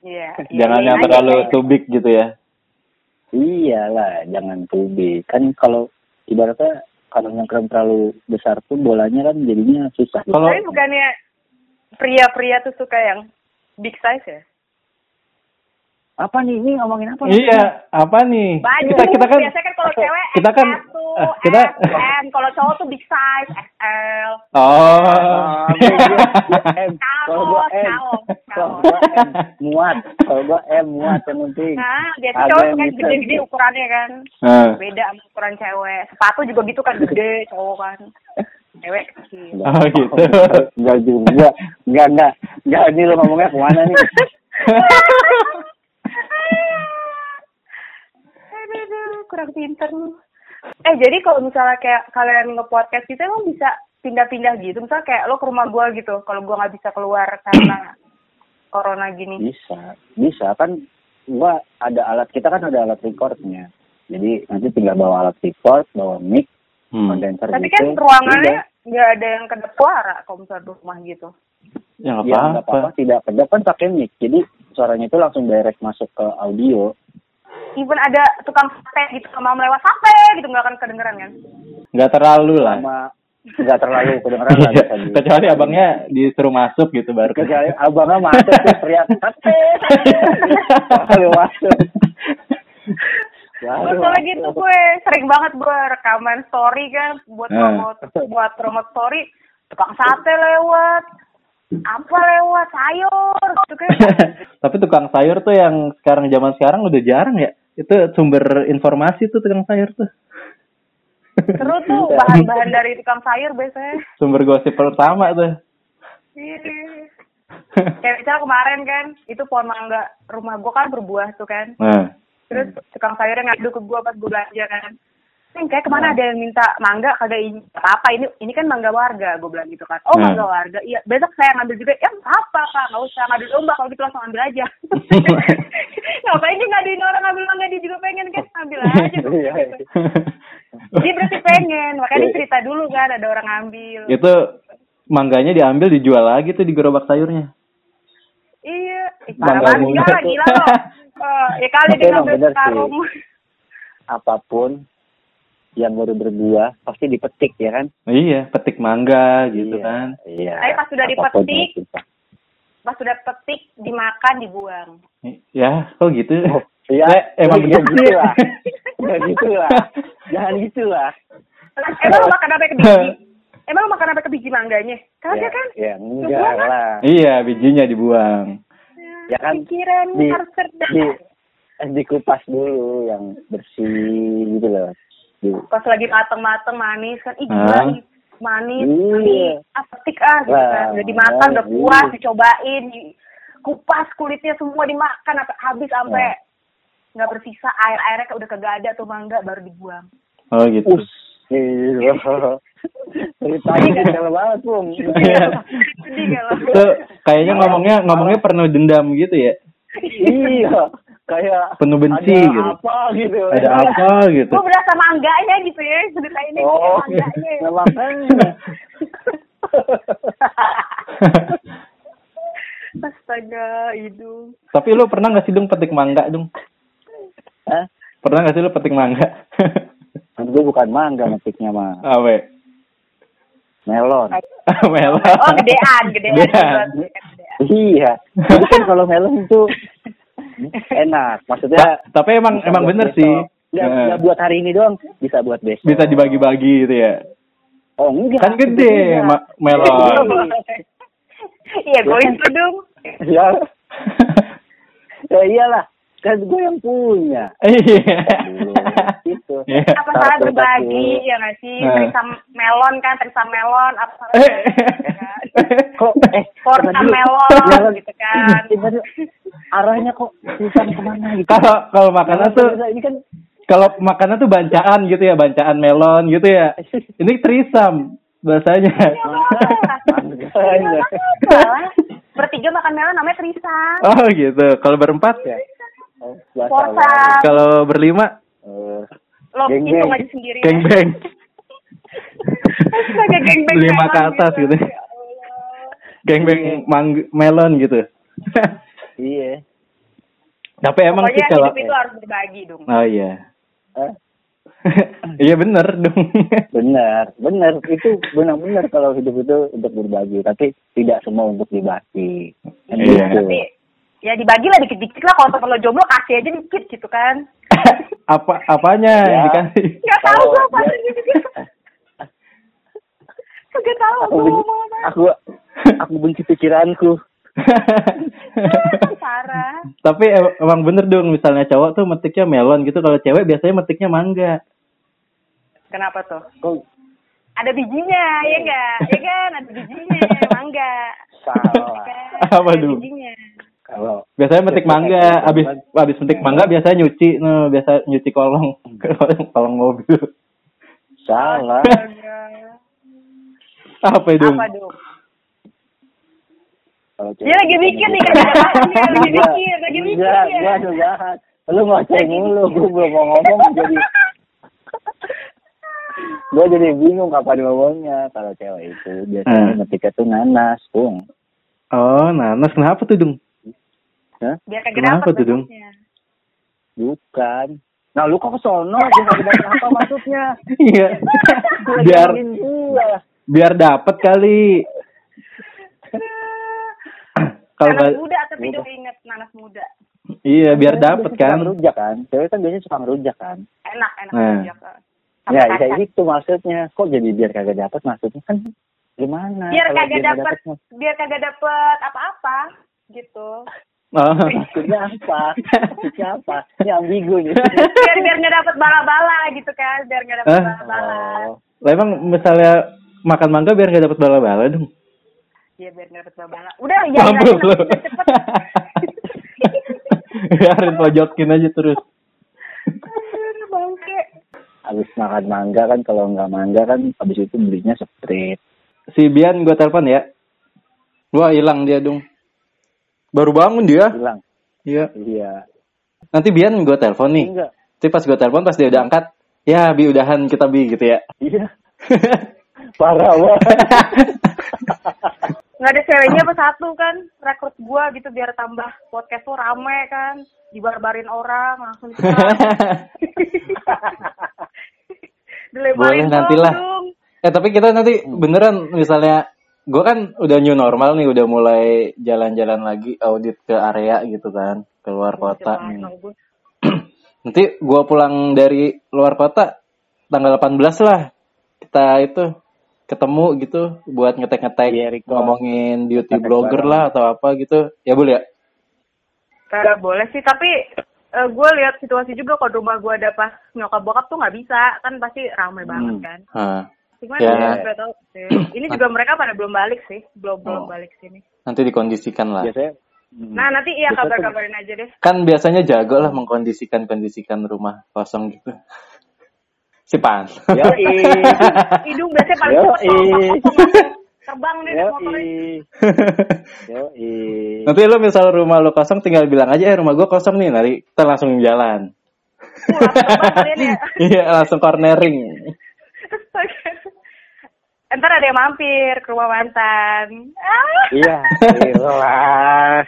D: Iya.
B: jangan
D: iya,
B: yang
D: iya,
B: terlalu
D: iya.
B: tubik gitu ya
C: Iyalah, jangan tubik. Kan kalau ibaratnya kalau nyengkrem terlalu besar pun bolanya kan jadinya susah.
B: Kalau-
D: bukannya pria-pria tuh suka yang big size ya?
C: Apa nih? Ini ngomongin apa?
B: iya apa nih
D: Baju.
B: kita kita kan
D: Biasanya kan kalau cewek
B: kita kan eh, kita
D: M. Kalau cowok tuh big size, XL.
B: oh.
C: Kalau gua M. Kalau gua M muat. Kalau gua M muat yang penting.
D: Nah, biasa
C: Ada
D: cowok kan gede-gede ukurannya kan.
B: Ah.
D: Beda sama ukuran cewek. Sepatu juga gitu kan gede cowok kan. Cewek kecil.
B: oh gitu
C: Enggak juga. Enggak, enggak. Enggak, ini lo ngomongnya ke mana nih?
D: Aduh, aduh, kurang pinter lu. Eh, jadi kalau misalnya kayak kalian nge-podcast gitu emang bisa pindah-pindah gitu? Misalnya kayak lo ke rumah gua gitu, kalau gua nggak bisa keluar karena corona gini.
C: Bisa. Bisa kan gua ada alat kita kan ada alat recordnya. Jadi nanti tinggal bawa alat record, bawa mic,
B: hmm.
C: kondenser
D: Tapi
C: gitu.
D: kan ruangannya nggak ada yang kedap suara kalau misalnya di rumah gitu.
B: ya nggak
C: Ya
B: apa-apa
C: apa-apa, tidak kedap kan pakai mic. Jadi suaranya itu langsung direct masuk ke audio.
D: Even ada tukang sate gitu sama lewat sate gitu nggak akan kedengeran kan?
B: nggak terlalu lah
C: Sama nggak terlalu kedengeran lah
B: Iya, kecuali abangnya disuruh masuk gitu baru
C: kecuali abangnya masuk tuh teriak sate lalu masuk
D: soalnya gitu gue sering banget gue rekaman story kan buat
B: Eh.
D: promote buat promote story tukang sate lewat apa lewat sayur gitu kan
B: Tapi tukang sayur tuh yang sekarang zaman sekarang udah jarang ya. Itu sumber informasi tuh tukang sayur tuh.
D: Seru tuh bahan-bahan dari tukang sayur biasanya.
B: Sumber gosip pertama tuh.
D: Iya. Kayak misalnya kemarin kan, itu pohon mangga rumah gua kan berbuah tuh kan.
B: Nah,
D: Terus tukang sayurnya ngadu ke gua pas gua belanja kan. Neng, kayak ke mana ada yang minta mangga? Kagak ini. Apa ini ini kan mangga warga gue bilang gitu kan. Oh
B: Hmm.
D: mangga warga. Iya besok saya ngambil juga. Ya apa kak nggak usah. Ngadu domba. Kalau gitu langsung ambil aja. Ngapain dia ngaduin orang ngambil mangga? Dia juga pengen kan? Ambil aja.
C: Iya, iya.
D: dia berarti pengen. Makanya dia cerita dulu kan ada orang ngambil.
B: Itu mangganya diambil dijual lagi tuh di gerobak sayurnya.
D: iya. Eh, parah
B: Mangga
D: banget. gila gila loh Eh, ya kali
C: sih.
D: karung
C: Apa pun yang baru berbuah pasti dipetik ya kan?
B: Iya, petik mangga gitu
C: Iya,
B: kan.
C: Iya.
D: Tapi pas sudah Apa
C: pun dipetik,
D: pas sudah petik dimakan dibuang
B: Ya, kok gitu?
C: Oh, Iya,
B: Eh, emang bener.
C: gitu lah. Ya gitu lah. Jangan gitu lah.
D: Emang lu makan apa ke biji? Emang lu makan apa ke biji mangganya? Kagak
C: Ya,
D: kan?
C: ya enggak lah.
B: iya, bijinya dibuang.
C: Ya kan
D: Pikiran
C: di,
D: harus cerdas.
C: di eh, dikupas dulu yang bersih gitu loh. Di,
D: Pas lagi mateng-mateng manis kan, ih ih, manis,
C: Iya.
D: manis, ah petik ah gitu
C: Wah,
D: kan. Udah dimakan, udah
C: iya.
D: puas, dicobain, di- kupas kulitnya semua dimakan sampai habis sampai nggak bersisa air airnya udah kagak ada tuh mangga baru dibuang.
B: Oh gitu.
C: us. Iya. Ceritanya detail banget, Bung.
D: Sedih gak lo?
B: Itu kayaknya ngomongnya ngomongnya penuh dendam gitu ya.
C: iya. Kayak
B: Penuh benci
C: ada
B: gitu.
C: apa gitu.
B: Ada apa gitu.
D: Gue berasa mangganya gitu ya, cerita ini
C: Oh,
D: mangganya.
C: makanya.
D: Astaga, hidung.
B: Tapi lu pernah nggak sih dong petik mangga dong?
C: Hah?
B: Pernah nggak sih lu petik mangga?
C: Kan gue bukan mangga metiknya mah.
B: Awe.
C: Melon.
B: Melon.
D: Oh, gedean, gedean.
B: Gedean.
D: Gedean.
C: Iya. Jadi kan kalau melon itu enak. Maksudnya
B: Tapi emang emang bener
C: besok.
B: sih.
C: Nggak,
B: Nah,
C: nggak buat hari ini doang, bisa buat besok.
B: bisa dibagi-bagi gitu ya.
C: Oh enggak.
B: Kan gede
C: Enggak.
B: ma- melon.
D: Iya, gue itu dong.
C: ya, ya iyalah. Kan gue yang punya.
B: Iya.
C: Dulu. Gitu.
B: Iya.
D: Apa salah berbagi, ya nggak sih?
B: Nah.
D: Trisam melon kan, trisam melon. Apa salah
B: Eh.
D: ya kan?
C: Kok eh
D: Porta melon, gitu kan.
C: Arahnya kok susah ke mana gitu.
B: Kalau kalau makanan tuh
C: ini kan
B: kalau makanan tuh bancaan gitu ya, bancaan melon gitu ya. Ini trisam bahasanya.
D: Bertiga makan melon namanya trisam.
B: Oh gitu. Kalau berempat
C: Ya.
B: Kalau berlima
C: Eh,
D: Lo
C: Geng-geng.
D: hitung aja sendiri.
B: geng beng.
D: Astaga, geng-beng
B: Lima
D: melon
B: ke atas gitu.
D: Ya Allah.
B: Geng beng mang- melon gitu.
C: Iya.
B: Tapi emang sih kalau
D: hidup itu harus berbagi dong.
B: Oh iya.
C: Eh,
B: iya bener dong.
C: benar, benar. Itu benar-benar kalau hidup itu untuk berbagi, tapi tidak semua untuk dibagi. Kan
B: Iya.
C: gitu.
D: Tapi ya dibagi lah dikit-dikit lah kalau temen lo jomblo kasih aja dikit gitu kan.
B: Apa apanya
C: Ya.
B: yang dikasih?
D: Nggak tahu gue apa juga. Kagak tahu
C: aku
D: gue
C: benci,
D: apa.
C: aku aku benci pikiranku.
D: Parah.
B: Tapi em- emang bener dong misalnya cowok tuh metiknya melon gitu, kalau cewek biasanya metiknya mangga.
D: Kenapa tuh?
C: Kok
D: Ada bijinya, ya enggak? Ya kan, ada bijinya, mangga.
C: salah?
D: Kan,
B: Apa tuh?
D: bijinya.
C: Kalau
B: Biasanya metik mangga, abis abis metik mangga biasanya nyuci, no, biasa nyuci kolong, kolong mobil.
C: salah.
B: Apa itu?
D: Apa dong? Dia lagi mikir nih, kan lagi mikir, lagi ya.
C: gua ada bahas. Lu ngoceh mulu, gua belum mau ngomong jadi gua jadi bingung kapan ngomongnya kalau cewek itu biasanya
B: Hmm.
C: ketika tuh nanas, Bung.
B: Oh, nanas kenapa tuh dong?
C: Hah?
D: Biar kagak
B: Kenapa
D: dapet
B: tuh, Dong?
D: bentuknya.
C: Bukan. Nah, lu kok ke sono dia nggak dapet apa maksudnya?
B: Iya. Biar biar dapet kali. Kalau
D: nanas muda tapi dong inget nanas muda.
B: iya biar
C: suka
B: kan.
C: Ngerujak kan? Cewek kan biasanya suka ngerujak kan?
D: Enak, enak
B: Nah.
D: rujak.
C: Ya,
D: Sama
C: kayak
D: kacang.
C: gitu maksudnya. Kok jadi biar kagak dapet maksudnya kan gimana?
D: Biar kagak dapet, biar kagak dapet apa-apa gitu.
B: Oh.
C: Maksudnya apa? Maksudnya apa? Ini ambigu nih.
D: biar biar nggak dapet bala-bala gitu kan biar nggak dapet
B: Hah?
D: bala-bala
C: Oh.
B: Lah emang misalnya makan mangga biar nggak dapat bala-bala dong.
D: Iya biar nggak dapet bala-bala udah ya
B: Mampus lu.
D: udah cepet
B: Biarin pojokin aja terus.
D: Bangke
C: Habis makan mangga kan kalau nggak mangga kan habis itu belinya straight.
B: Si Bian gue telepon ya. Wah hilang dia dong. Baru bangun dia.
C: Bilang,
B: Iya.
C: iya.
B: Nanti Bian gue telepon nih.
C: Enggak.
B: Tapi pas gue telepon pas dia udah angkat, ya bi udahan kita bi gitu ya.
C: Iya. Parah banget.
D: nggak ada ceweknya apa satu kan rekrut gua gitu biar tambah podcast tuh rame kan dibarbarin orang langsung.
B: Boleh
D: Dilebarin
B: nantilah.
D: dong.
B: eh tapi kita nanti beneran misalnya gue kan udah new normal nih, udah mulai jalan-jalan lagi audit ke area gitu kan, keluar kota.
D: Coba, tau gua.
B: Nanti gue pulang dari luar kota tanggal 18 lah. Kita itu ketemu gitu buat ngetek-ngetek
C: Iya, Riko.
B: ngomongin beauty
C: Ngetek
B: blogger
C: bareng.
B: lah atau apa gitu. Ya boleh ya?
D: Kagak boleh sih, tapi gue lihat situasi juga kalau rumah gue ada pas nyokap bokap tuh nggak bisa, kan pasti ramai banget
C: Hmm.
D: kan.
B: Hah.
D: Cuman
B: Ya.
D: ya, nggak tahu sih. Ini juga mereka pada belum balik sih, belum belum
C: Oh.
D: balik sini.
B: Nanti dikondisikan lah.
C: Biasanya hmm.
D: Nah nanti iya kabar-kabarin aja deh.
B: Kan biasanya jago lah mengkondisikan-kondisikan rumah kosong gitu. Si Pan.
C: Yoi.
D: Hidung biasanya paling
C: Yoi.
D: cepet terbang deh.
C: Yoi. Yoi.
B: Nanti lo misal rumah lo kosong tinggal bilang aja eh rumah gue kosong nih, nanti kita langsung jalan.
D: Uh, ya.
B: Iya, langsung cornering.
D: Ntar ada yang mampir ke rumah mantan. Ah,
C: Iya, jelas.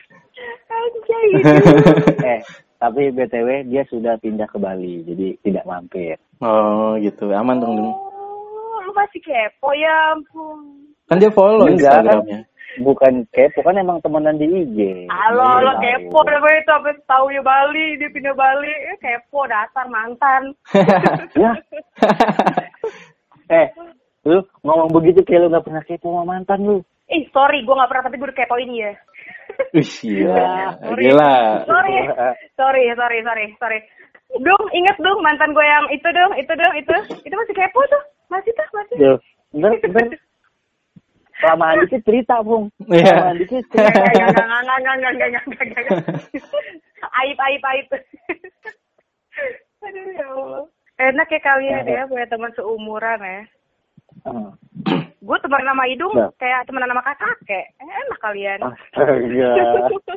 D: anjay.
C: Eh, tapi BTW dia sudah pindah ke Bali, jadi tidak mampir.
B: Oh, gitu. Aman dong, dong.
D: Oh, lu masih kepo ya ampun.
B: Kan dia follow
C: Enggak,
B: Instagramnya.
C: Bukan kepo, kan emang temenan di IG.
D: Halo, lo
C: Iya,
D: kepo namanya itu apa tahu ya Bali, dia pindah Bali. Eh, kepo dasar mantan.
C: Ya, eh, Lu ngomong begitu kayak lu gak pernah kepo sama mantan lu.
D: Eh, sorry, gue gak pernah, tapi gue udah kepoin ya.
B: Ih, gila.
D: sorry.
B: Gila.
D: Sorry. sorry, sorry, sorry, sorry. Dong, inget dong mantan gue yang itu dong, itu dong, itu. Itu masih kepo tuh. Masih tuh, masih.
C: Duh, bentar, bentar. Lama dikit cerita, Bung.
B: Iya.
C: Lama dikit cerita.
D: Enggak, enggak, enggak, enggak, enggak, enggak, enggak, enggak. Aib, aib, aib. Aduh, ya Allah. Enak ya kalian ya, punya teman seumuran ya.
C: Ah,
D: Gue teman nama hidung
C: Ya.
D: kayak teman nama kakak. Enak kalian.
C: Astaga.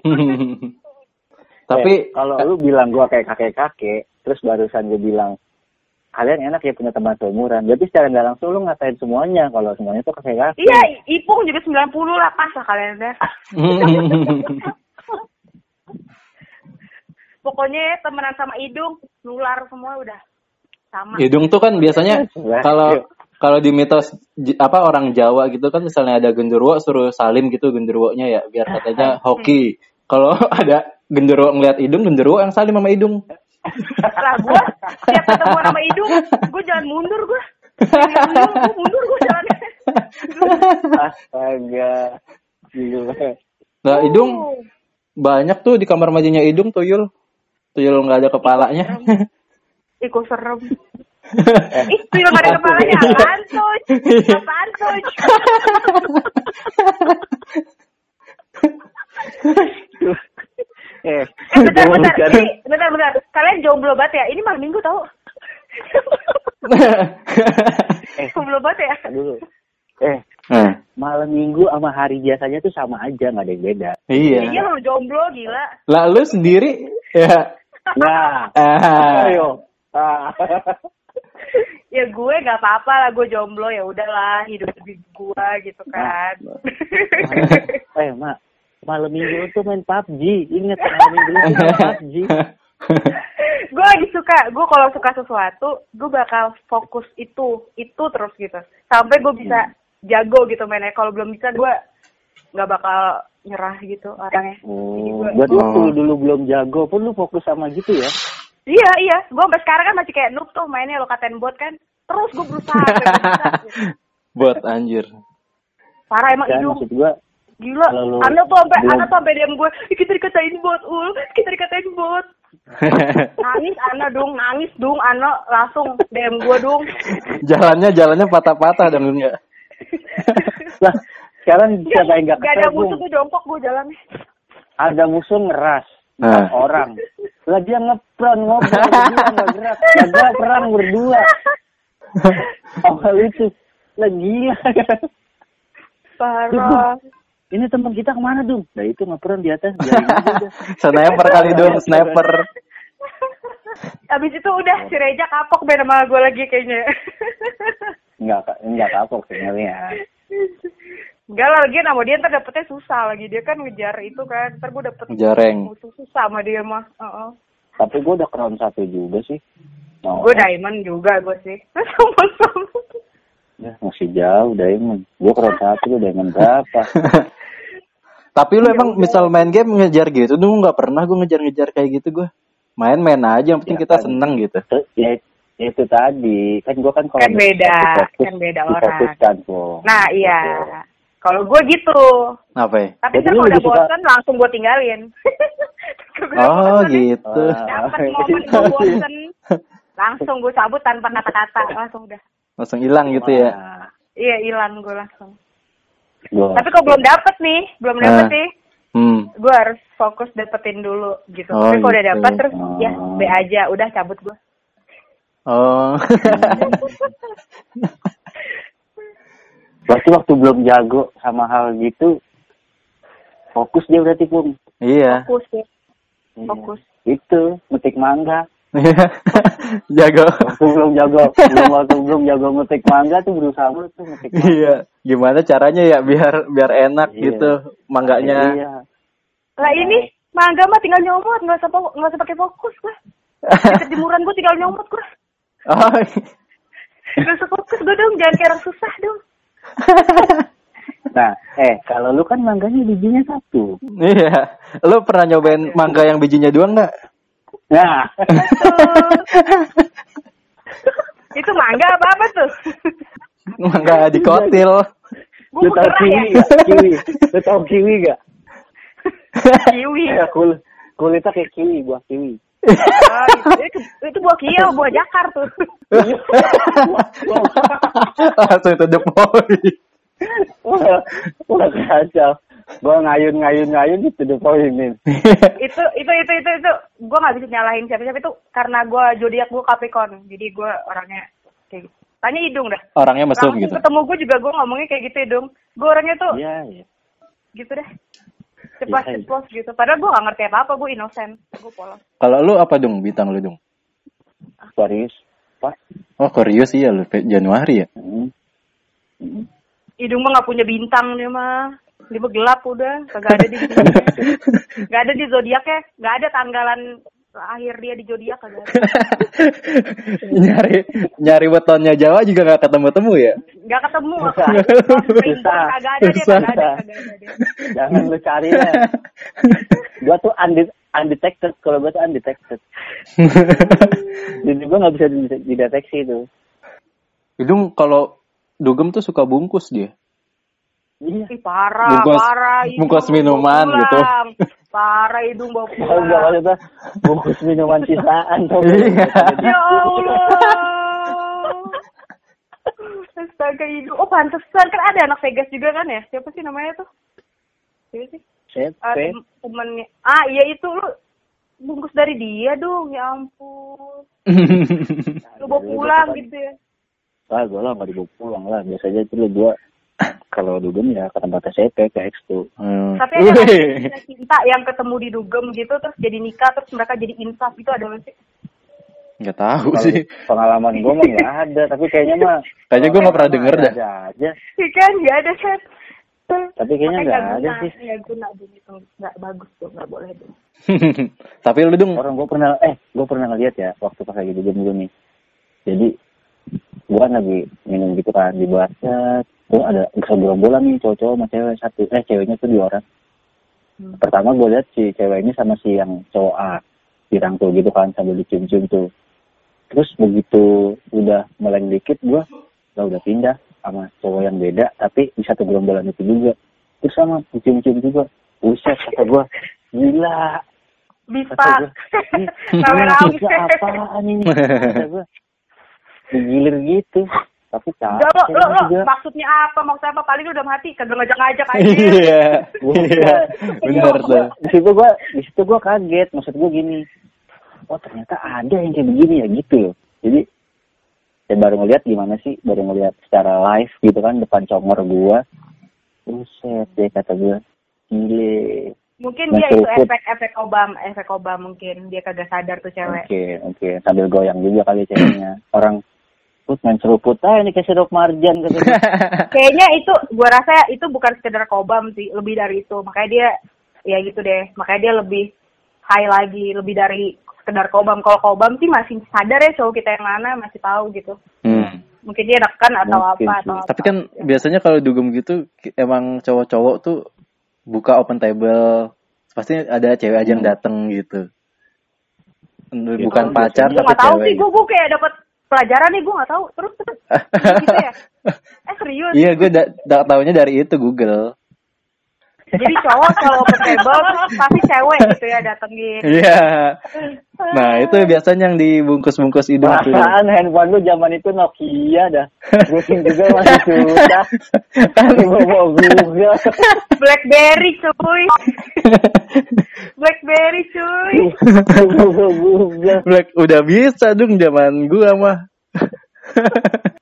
B: Tapi
C: Eh, kalau lu bilang gua kayak kakek-kakek, terus barusan gue bilang kalian enak ya punya teman seumuran. Berarti secara nggak langsung lu ngatain semuanya kalau semuanya tuh kakek-kakek.
D: Iya, Ipung juga 90 lah pas lah kalian dah. Pokoknya temenan sama hidung, nular semua udah sama.
B: hidung tuh kan biasanya kalau kalau di mitos apa orang Jawa gitu kan misalnya ada genderuwo suruh salim gitu genderuwonya ya biar katanya hoki. Kalau ada genderuwo ngeliat hidung genderuwo yang salim sama hidung.
D: lah gue tiap ketemu sama hidung, gue jalan mundur gue. Mundur, gua mundur gue jalannya.
C: Astaga. Gila.
B: Nah, hidung banyak tuh di kamar mandinya hidung tuyul. Tuyul nggak ada kepalanya.
D: Ih, kok serem. Ih, tuh yang gak ada kepalanya. Apaan tuh? Apaan tuh?
C: eh,
D: Eh, bentar, bentar. Ini, bentar, bentar. Kalian jomblo banget ya? Ini malam minggu tau?
C: Eh,
D: jomblo banget ya?
C: dulu. Eh,
B: Nah,
C: malam minggu sama hari biasanya tuh sama aja, nggak ada yang beda.
D: Iya,
B: iya.
D: lu jomblo, gila.
B: Lah lu sendiri ya.
C: Nah,
B: Ah.
C: ayo. Ah.
D: Ya gue gak apa-apa lah, gue jomblo ya udahlah hidup di gue gitu kan.
C: eh, Mak, malam minggu tuh main PUBG. Ingat malam minggu tuh main PUBG.
D: gue lagi suka, gue kalau suka sesuatu, gue bakal fokus itu, itu terus gitu. Sampai gue bisa jago gitu mainnya. Kalau belum bisa gue nggak bakal nyerah gitu orangnya. Gua-
C: buat waktu
B: Oh.
C: lu dulu belum jago pun lu fokus sama gitu ya?
D: Iya iya, gue sampai sekarang kan masih kayak noob tuh mainnya lo katain bot kan. Terus gue berusaha, gitu.
B: Buat anjir.
D: Parah emang hidung.
C: maksud gua
D: Gila,
C: Kalau lu
D: Ana tuh sampai
C: belum-
D: Ana tuh sampai DM gue, "Ih, kita dikatain bot, ul, kita dikatain bot. Nangis Ana dong, nangis dong, Ana langsung DM gue dong.
B: jalannya jalannya patah-patah dong ya.
C: Lah, sekarang siapa yang gak
D: Gak ada musuh tuh jongkok gue jalannya.
C: Ada musuh ngeras.
B: Nah.
C: Orang. Lah dia ngepran ngobrol berdua nggak gerak. Ada perang berdua. Awal itu. Lah gila.
D: Parah.
C: Ini teman kita ke mana dong? Nah itu ngepran di atas.
B: Sniper kali dong, sniper.
D: Abis itu udah si Reja kapok deh sama gue lagi kayaknya.
C: Enggak, enggak kapok sebenarnya.
D: Enggak lah lagi sama dia ntar dapetnya susah lagi. Dia kan ngejar itu kan. Ntar gue dapet
B: Jareng.
D: susah sama dia mah. Heeh.
C: Tapi gue udah crown satu juga sih. Oh,
D: Gue diamond juga gue sih. Sama-sama.
C: ya, masih jauh diamond. Gue crown satu, lu diamond berapa?
B: Tapi lu emang misal main game ngejar gitu, dulu nggak pernah gue ngejar-ngejar kayak gitu gue. Main-main aja, yang penting
C: Ya
B: kita
C: kan.
B: seneng gitu.
C: Itu- ya, itu tadi. Kan gue kan kalau
D: Kan beda,
C: fokus-
D: kan beda orang.
C: kok.
D: Nah iya. Kalau gue gitu.
B: Apa ya?
D: Tapi
C: Jadi lu
D: kalau udah
C: lebih suka-
D: bosan langsung gue tinggalin.
B: Oh
D: bosan
B: gitu.
C: Wah.
D: Dapet momen gue bosen. Langsung gue cabut tanpa kata-kata. Langsung udah.
B: Langsung hilang gitu ya.
D: Iya hilang gue langsung.
C: gua-
D: Tapi kalau belum dapet nih, belum dapet
B: Nah.
D: nih,
B: Hmm.
D: gue harus fokus dapetin dulu gitu.
B: Oh,
D: Tapi kalau udah
B: gitu.
D: dapet terus ya
C: Oh.
D: B aja, udah cabut gue.
B: Oh.
C: Berarti waktu belum jago sama hal gitu, fokus dia berarti pun.
B: iya.
D: Fokus ya, fokus.
C: Itu, metik mangga.
B: Jago.
C: Waktu belum jago, belum waktu belum jago metik mangga tuh berusaha mulu tuh metik mangga.
B: Iya. Gimana caranya ya biar biar enak
C: Iya.
B: gitu mangganya.
C: Iya.
D: Lah ini mangga mah tinggal nyomot, nggak usah nggak usah pakai fokus. Deket jemuran gue tinggal nyomot gue.
B: oh.
D: Gak usah fokus gue dong, jangan kayak orang susah dong.
C: Nah, eh kalau lu kan mangganya bijinya satu.
B: Iya. Lu pernah nyobain mangga yang bijinya dua nggak?
C: Nah,
D: Itu mangga apa apa tuh?
B: Mangga dikotil.
D: Gue
C: lu tau
D: gerah
C: kiwi
D: ya.
C: gak? Kiwi. Lu tau kiwi gak?
D: Kiwi.
C: Ya, kul kulitnya kayak kiwi, buah kiwi.
D: Ah, itu, itu, itu buah kiau, buah jakar tuh.
B: Langsung to the point.
C: Wah, wah kacau. Gua ngayun-ngayun-ngayun gitu the point nih.
D: itu itu itu itu itu gue nggak bisa nyalahin siapa siapa itu karena gue zodiak gue Capricorn jadi gue orangnya kayak gitu tanya hidung dah
B: Orangnya mesum gitu.
D: ketemu gue juga gue ngomongnya kayak gitu hidung gue orangnya tuh
C: Iya, iya.
D: gitu deh ceplos
C: Iya, iya.
D: ceplos gitu padahal gue gak ngerti apa apa gue innocent gue polos
B: Kalau lu apa dong bintang lu dong?
C: Aquarius. Pas.
B: Oh Koreus iya lu Januari ya.
C: Hmm.
D: hidung mah nggak punya bintang dia mah dia mah gelap udah kagak ada di nggak ada di zodiaknya nggak ada tanggalan akhir dia di zodiak kagak ada
B: nyari nyari wetonnya Jawa juga nggak ketemu temu ya.
D: nggak ketemu kagak ada dia kagak ada
C: Jangan lu cari ya. Gua tuh undi- undetected kalau gua tuh undetected. Jadi gua nggak bisa di- dideteksi itu.
B: Hidung kalau dugem tuh suka bungkus dia.
C: Iya.
D: Ih parah,
B: Bungkus-
D: parah
B: bungkus minuman gitu.
D: Parah hidung bawa
C: Kalau nggak
D: pulang.
C: maksudnya bungkus minuman sisaan tuh.
B: Iya.
D: Ya Allah. Astaga hidung. Oh pantesan kan ada anak Vegas juga kan ya? Siapa sih namanya tuh? Siapa sih?
C: Set,
D: Ah, tem- temennya. Ah iya itu lu bungkus dari dia dong. Ya ampun. Lu bawa pulang gitu ya.
C: Ah, gue lah nggak dibawa pulang lah. Biasanya itu lu gua kalau dugem ya ke tempat SMP ke X2.
B: Hmm.
D: Tapi ada cinta yang ketemu di dugem gitu terus jadi nikah terus mereka jadi insaf itu ada nggak sih?
B: Nggak tahu
C: Kalau
B: sih.
C: pengalaman gue mah nggak ada, tapi kayaknya mah
B: Kayaknya gue nggak pernah denger dah.
C: Ada aja.
D: Iya kan nggak ada kan?
C: Tapi kayaknya
D: Makanya
C: nggak ada
D: guna,
C: sih.
D: Nggak guna dong itu nggak bagus tuh nggak boleh dong.
B: Tapi lu dong
C: Orang gue pernah, eh gue pernah ngeliat ya waktu pas lagi dugem gue nih. Jadi gue kan lagi minum gitu kan di bar set. Tuh ada gerombolan nih cowok-cowok sama cewek satu. Eh ceweknya tuh dua orang.
D: Hmm.
C: Pertama gue lihat si cewek ini sama si yang cowok A dirangkul gitu kan sambil dicium-cium tuh. Terus begitu udah meleng dikit gue, lah udah pindah sama cowok yang beda tapi di satu gerombolan itu juga. terus sama cium-cium juga buset kata gue gila
D: Bisa.
C: gue bisa apaan ini kata gue digilir gitu tapi
D: lo,
C: capek
D: lo, lo,
C: juga
D: maksudnya apa? Maksudnya apa? Paling udah mati, kagak ngajak-ngajak aja.
B: Iya. Iya. Benar tuh.
C: di situ gua di situ gua kaget maksud gua gini oh ternyata ada yang kayak begini ya gitu loh jadi saya baru ngeliat gimana sih baru ngeliat secara live gitu kan depan congor gua buset deh kata gua gile
D: Mungkin dia itu
C: seruput.
D: efek-efek obam, efek obam mungkin dia kagak sadar tuh
C: oke
D: cewek.
C: oke sambil goyang juga kali ceweknya orang put main seruput ah ini kayak sirup marjan gua.
D: Kayaknya itu, gua rasa itu bukan sekedar kobam sih, lebih dari itu. Makanya dia, ya gitu deh. Makanya dia lebih high lagi, lebih dari sekedar kobam. Kalau kobam sih masih sadar ya cowok kita yang mana, masih tahu gitu.
B: Hmm.
D: Mungkin dia neken atau
C: Mungkin
D: apa
C: sih.
D: atau apa.
B: Tapi kan biasanya kalau dugem gitu emang cowok-cowok tuh buka open table pasti ada cewek aja yang dateng gitu. Bukan
C: Oh,
B: pacar tapi cewek.
D: sih, gue gue kayak dapat pelajaran nih, gue nggak tahu. Terus terus gitu ya? Eh serius?
B: Iya, gue da da- taunya dari itu Google.
D: Jadi cowok kalau open table terus pasti cewek gitu ya datengin.
B: Iya. Nah, itu biasanya yang dibungkus-bungkus hidung tuh.
C: Perasaan handphone lu zaman itu Nokia dah. Browsing juga masih susah. Gue mau Google.
D: Blackberry cuy, Blackberry cuy.
B: Black udah bisa dong zaman gua mah.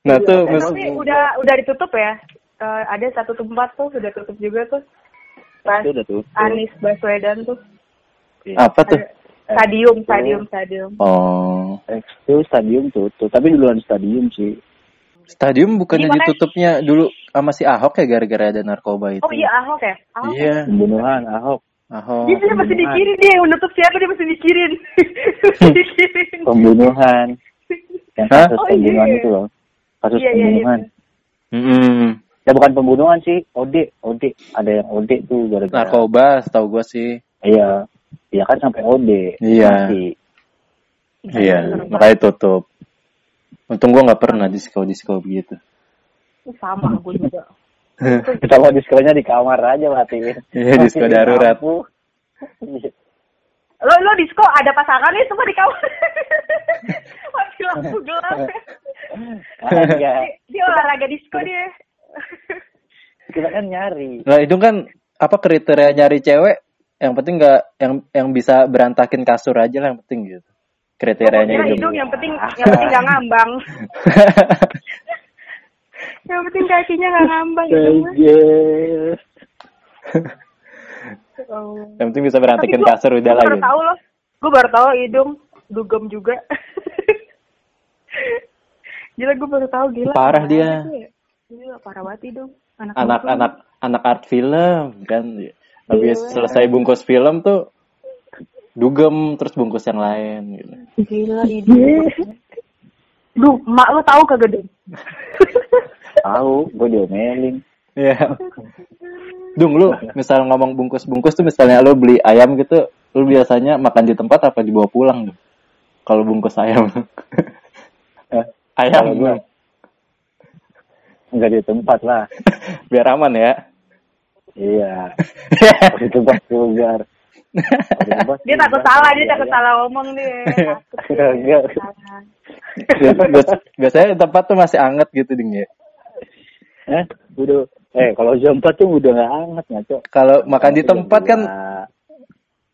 B: nah, tuh
D: Eh,
B: mis-
D: tapi udah udah ditutup ya. Eh, ada satu tempat tuh sudah tutup juga tuh. Pas
C: Itu udah tuh.
D: Anies Baswedan tuh.
B: apa tuh?
D: Ada Stadium, stadium, stadium.
B: Oh.
C: Itu stadium tutup. Tapi duluan stadium sih.
B: Stadium bukannya
D: Jadi makanya-
B: ditutupnya dulu sama si Ahok ya gara-gara ada narkoba itu.
D: Oh iya Ahok ya? Ahok.
B: Iya,
C: Pembunuhan Ahok.
B: Ahok.
D: Dia, dia masih dikirin dia yang menutup siapa dia masih dikirin. dikirin.
C: Pembunuhan. Yang
B: Hah?
C: kasus
D: Oh,
C: pembunuhan
D: iya.
C: itu loh. Kasus
D: Iya, iya, iya.
C: pembunuhan.
B: Mm-mm.
C: Ya bukan pembunuhan sih. OD. OD. Ada yang OD tuh gara-gara.
B: Narkoba, setahu gua sih.
C: Iya. Iya kan sampai OD.
B: Iya.
C: Mati.
B: Iya, makanya tutup. Untung gua nggak pernah disco-disco begitu.
D: Sama gue juga.
C: Kita mau diskonya di kamar aja matiin.
B: Iya, disko darurat.
C: Iya.
D: Lo lo disco ada pasangannya semua di kamar. Mati lampu gelap.
C: Enggak.
D: Dia, dia olahraga disco dia.
C: Kita kan nyari.
B: Nah, itu kan apa kriteria nyari cewek? Yang penting nggak yang yang bisa berantakin kasur aja lah yang penting gitu. Kriterianya
D: Pokoknya
B: itu.
D: hidung yang penting yang penting gak ngambang. yang penting kakinya gak ngambang gitu. Oh.
B: yang penting bisa berantakin
D: gua-
B: kasur udah lah
D: baru tahu loh. Gue baru tahu hidung dugem juga. gila gue baru tahu gila.
B: Parah dia.
D: ya. Gila parah banget. Anak
B: Anak-anak anak art film kan. Habis
D: Iya.
B: selesai bungkus film tuh dugem terus bungkus yang lain gitu.
D: Gila hidung. Duh, mak lo tahu kagak dong?
C: Tahu, gue diomelin.
B: Iya. Dung lu misal ngomong bungkus-bungkus tuh misalnya lu beli ayam gitu, lu biasanya makan di tempat apa dibawa pulang? Kalau bungkus ayam.
C: Eh,
B: ayam
C: kalau Enggak di tempat lah.
B: biar aman ya.
C: Iya. Di tempat tempat
D: Dia takut salah, dia takut salah ngomong.
B: Bias- biasanya di tempat tuh masih anget gitu ding ya.
C: Eh, udah. Eh, kalau jam 4 tuh udah nggak hangat ngaco.
B: Kalau makan di tempat kan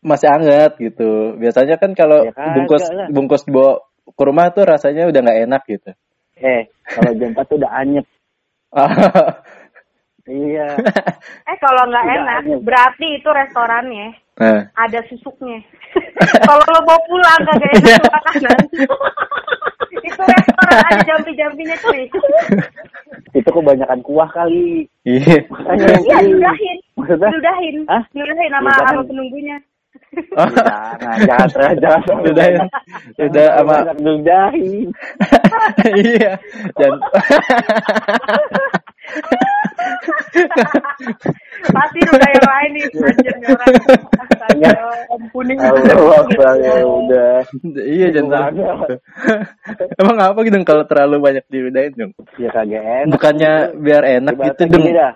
B: masih anget gitu. Biasanya kan kalau
C: Ya
B: bungkus
C: lah.
B: bungkus dibawa ke rumah tuh rasanya udah nggak enak gitu.
C: Eh, kalau jam 4 tuh udah anyep. Iya.
D: Eh kalau nggak enak, berarti itu restorannya
B: nah,
D: ada susuknya. kalau lo mau pulang kagak enak tuh makanan. itu restoran ada jampi-jampinya cuy.
C: Itu kebanyakan kuah kali.
B: iya.
C: Makanya
D: Iya, diludahin.
C: Maksudnya?
D: Diludahin.
C: Hah?
D: Sama
C: Diludahin.
D: sama penunggunya.
C: Jangan, jangan, jangan, jangan.
B: Udah ya. Udah sama
C: ludahin.
B: iya. Dan
D: Pasti udah yang lain nih. Astaga, ampunin.
C: Allah Akbar, ya udah.
B: iya jangan? Emang apa gitu kalau terlalu banyak diudahin dong?
C: Ya kagak enak.
B: Bukannya biar enak gitu dong.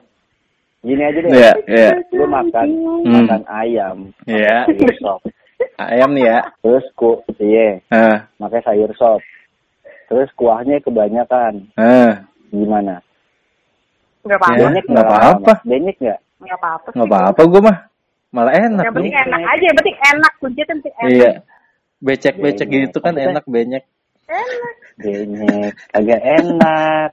C: Gini aja deh.
B: Iya, iya.
C: Lu makan
B: Hmm.
C: makan ayam,
B: Iya.
C: sayur sop.
B: Ayam nih ya.
C: Terus ku iya,
B: Ah,
C: makai sayur sop. Terus kuahnya kebanyakan.
B: ah.
C: Gimana?
D: Nggak apa-apa.
B: Ya,
C: Benyek
B: nggak apa-apa.
C: Benyek nggak?
D: Nggak apa-apa. sih.
B: Nggak apa-apa gue mah. Malah enak.
D: Yang penting enak aja, yang penting enak. Kuncinya tuh penting enak.
B: Iya. Becek-becek gitu kan enak benyek.
D: Enak.
C: Benyek. Agak enak.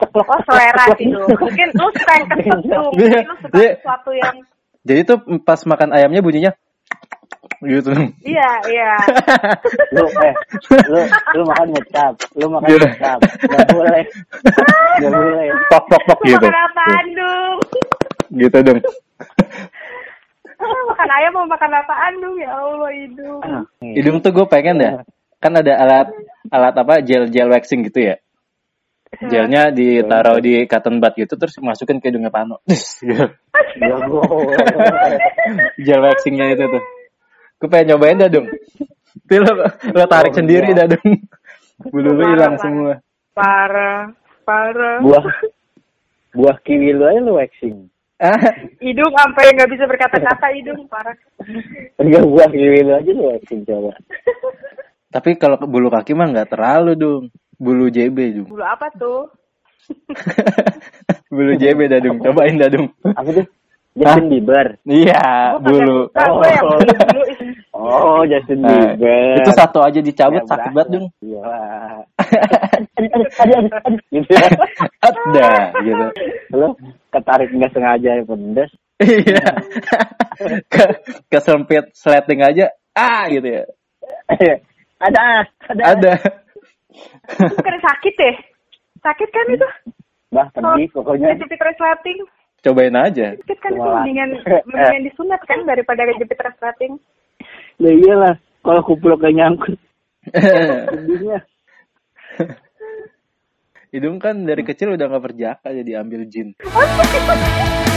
D: Oh selera sih lu. Mungkin lu suka yang keset tuh. Mungkin lu suka
B: Iya.
D: sesuatu yang
B: Jadi tuh pas makan ayamnya bunyinya gitu.
D: iya iya.
C: Lu eh lu lu makan ngecap. Lu makan
B: Iya.
C: ngecap. Nggak boleh. Nggak boleh.
B: Pok pok pok
D: Lu
B: gitu.
D: makan apaan dong?
B: Gitu dong.
D: makan ayam mau makan apaan dong ya Allah hidung.
C: Ah,
B: Hidung tuh gue pengen ya. Kan ada alat alat apa gel gel waxing gitu ya. Gelnya ditaruh di cotton bud gitu terus masukin ke hidungnya Pano. Gitu.
C: Boleh.
B: gel waxingnya itu tuh. Gue pengen nyobain dah dong. Tapi lo, lo tarik
C: Oh,
B: sendiri
C: iya.
B: dah dong. Bulu lu
D: Parah,
B: hilang
D: parah.
B: semua.
D: Parah, parah.
C: Buah buah kiwi lu aja lu waxing.
B: Ah,
D: Hidung sampai nggak bisa berkata-kata hidung parah.
C: Enggak buah kiwi lu aja lu waxing coba.
B: tapi kalau ke bulu kaki mah nggak terlalu dong. Bulu JB dong.
D: Bulu apa tuh?
B: bulu JB dah dong. Cobain dah dong.
C: Apa tuh? Justin Bieber.
B: Iya, bulu.
D: yang
C: Oh.
D: bulu-bulu ih.
C: Oh, Justin
B: Nah,
C: Bieber.
B: itu satu aja dicabut
C: Ya,
B: sakit banget dong.
C: Iya. Gitu ya.
B: Ada gitu.
C: Lu ketarik nggak sengaja ya pedes.
B: Iya. Ke kesempit sleting aja. Ah gitu ya.
C: ada, ada.
B: Ada.
D: Bukan sakit deh. Sakit kan itu?
C: Bah, pergi pokoknya.
D: Kejepit resleting.
B: Cobain aja.
D: Sakit kan itu mendingan mendingan disunat kan daripada kejepit resleting.
C: Lah iyalah, kalau kuplok kayak nyangkut. Sedihnya.
B: Hidung kan dari kecil udah nggak berjaka jadi ambil jin.
D: Oh,